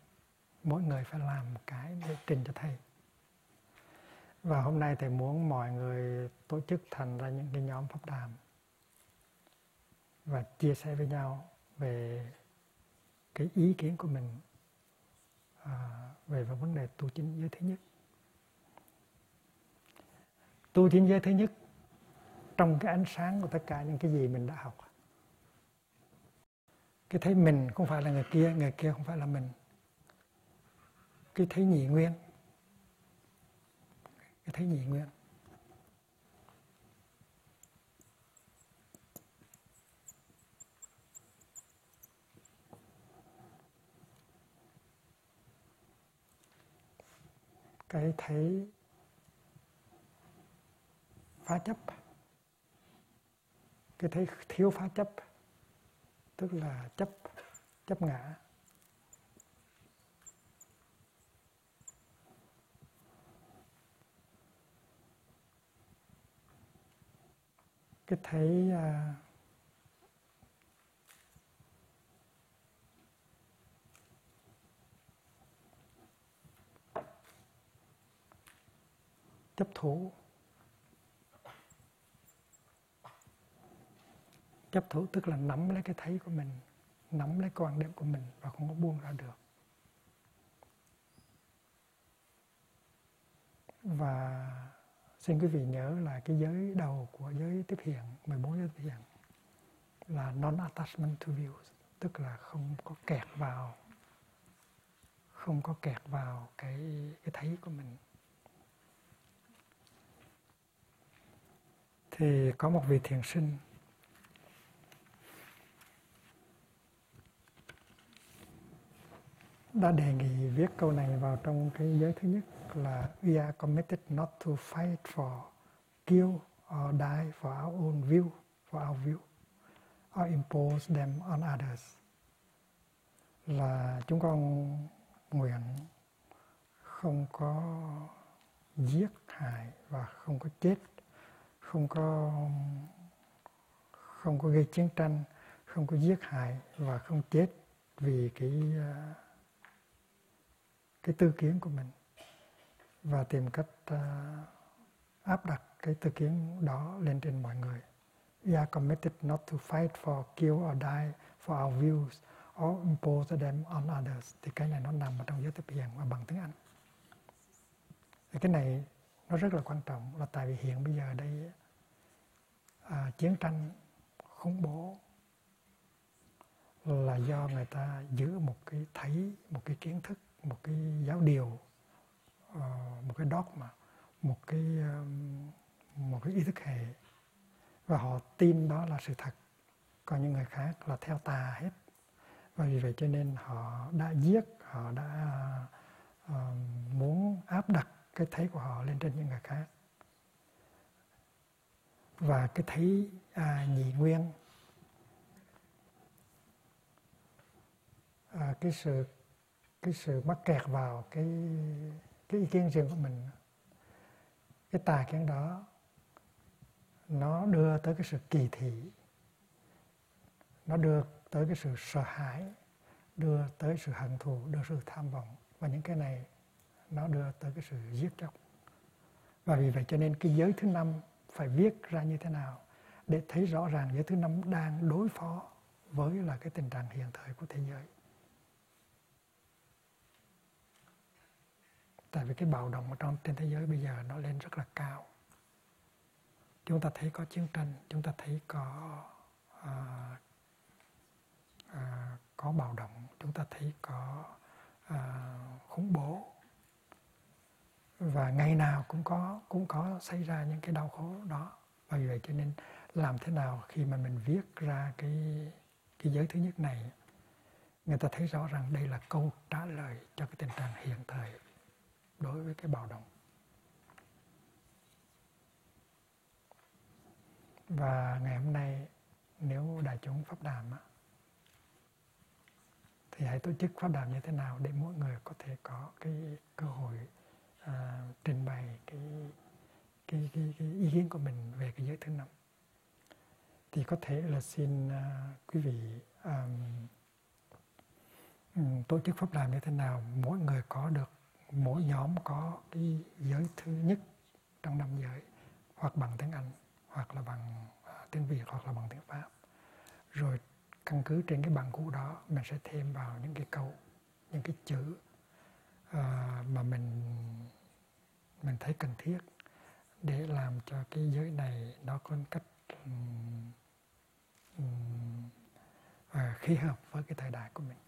Mỗi người phải làm một cái để trình cho thầy. Và hôm nay thầy muốn mọi người tổ chức thành ra những cái nhóm pháp đàm và chia sẻ với nhau về cái ý kiến của mình à, về vấn đề tu chính giới thứ nhất. Tu chính giới thứ nhất trong cái ánh sáng của tất cả những cái gì mình đã học. Cái thấy mình không phải là người kia người kia không phải là mình. Cái thấy nhị nguyên. Cái thấy nhị nguyên. Cái thấy phá chấp cái thấy thiếu phá chấp tức là chấp chấp ngã. Cái thấy à, chấp thủ. Chấp thủ, tức là nắm lấy cái thấy của mình, nắm lấy quan điểm của mình và không có buông ra được. Và xin quý vị nhớ là cái giới đầu của giới tiếp hiện 14 giới tiếp hiện, là non attachment to views, tức là không có kẹt vào, không có kẹt vào cái cái thấy của mình. Thì có một vị thiền sinh đã đề nghị viết câu này vào trong cái giới thứ nhất là we are committed not to fight for kill or die for our own view for our view or impose them on others. Là chúng con nguyện không có giết hại và không có chết không có không có gây chiến tranh không có giết hại và không chết vì cái uh, cái tư kiến của mình và tìm cách uh, áp đặt cái tư kiến đó lên trên mọi người. We are committed not to fight for kill or die for our views or impose them on others. Thì cái này nó nằm ở trong giới tiếp hiện và bằng tiếng Anh. Thì cái này nó rất là quan trọng là tại vì hiện bây giờ đây à, chiến tranh khủng bố là do người ta giữ một cái thấy một cái kiến thức một cái giáo điều ờ, một cái dogma một cái một cái ý thức hệ. Và họ tin đó là sự thật. Còn những người khác là theo tà hết. Và vì vậy cho nên họ đã giết họ đã uh, muốn áp đặt cái thấy của họ lên trên những người khác. Và cái thấy à, nhị nguyên à, cái sự cái sự mắc kẹt vào cái cái ý kiến riêng của mình. Cái tà kiến đó, nó đưa tới cái sự kỳ thị. Nó đưa tới cái sự sợ hãi, đưa tới sự hận thù, đưa sự tham vọng. Và những cái này, nó đưa tới cái sự giết chóc. Và vì vậy cho nên cái giới thứ năm phải viết ra như thế nào để thấy rõ ràng giới thứ năm đang đối phó với là cái tình trạng hiện thời của thế giới. Tại vì cái bạo động ở trong trên thế giới bây giờ nó lên rất là cao. Chúng ta thấy có chiến tranh chúng ta thấy có à, à, có bạo động chúng ta thấy có à, khủng bố. Và ngày nào cũng có cũng có xảy ra những cái đau khổ đó. Và vì vậy cho nên làm thế nào khi mà mình viết ra cái cái giới thứ nhất này người ta thấy rõ ràng đây là câu trả lời cho cái tình trạng hiện thời đối với cái bạo động. Và ngày hôm nay nếu đại chúng pháp đàm á, thì hãy tổ chức pháp đàm như thế nào để mỗi người có thể có cái cơ hội uh, trình bày cái, cái, cái, cái ý kiến của mình về cái giới thứ năm. Thì có thể là xin uh, quý vị um, tổ chức pháp đàm như thế nào mỗi người có được mỗi nhóm có cái giới thứ nhất trong năm giới hoặc bằng tiếng Anh hoặc là bằng uh, tiếng Việt hoặc là bằng tiếng Pháp. Rồi căn cứ trên cái bằng cũ đó mình sẽ thêm vào những cái câu những cái chữ uh, mà mình mình thấy cần thiết để làm cho cái giới này nó có cách um, um, uh, khí hợp với cái thời đại của mình.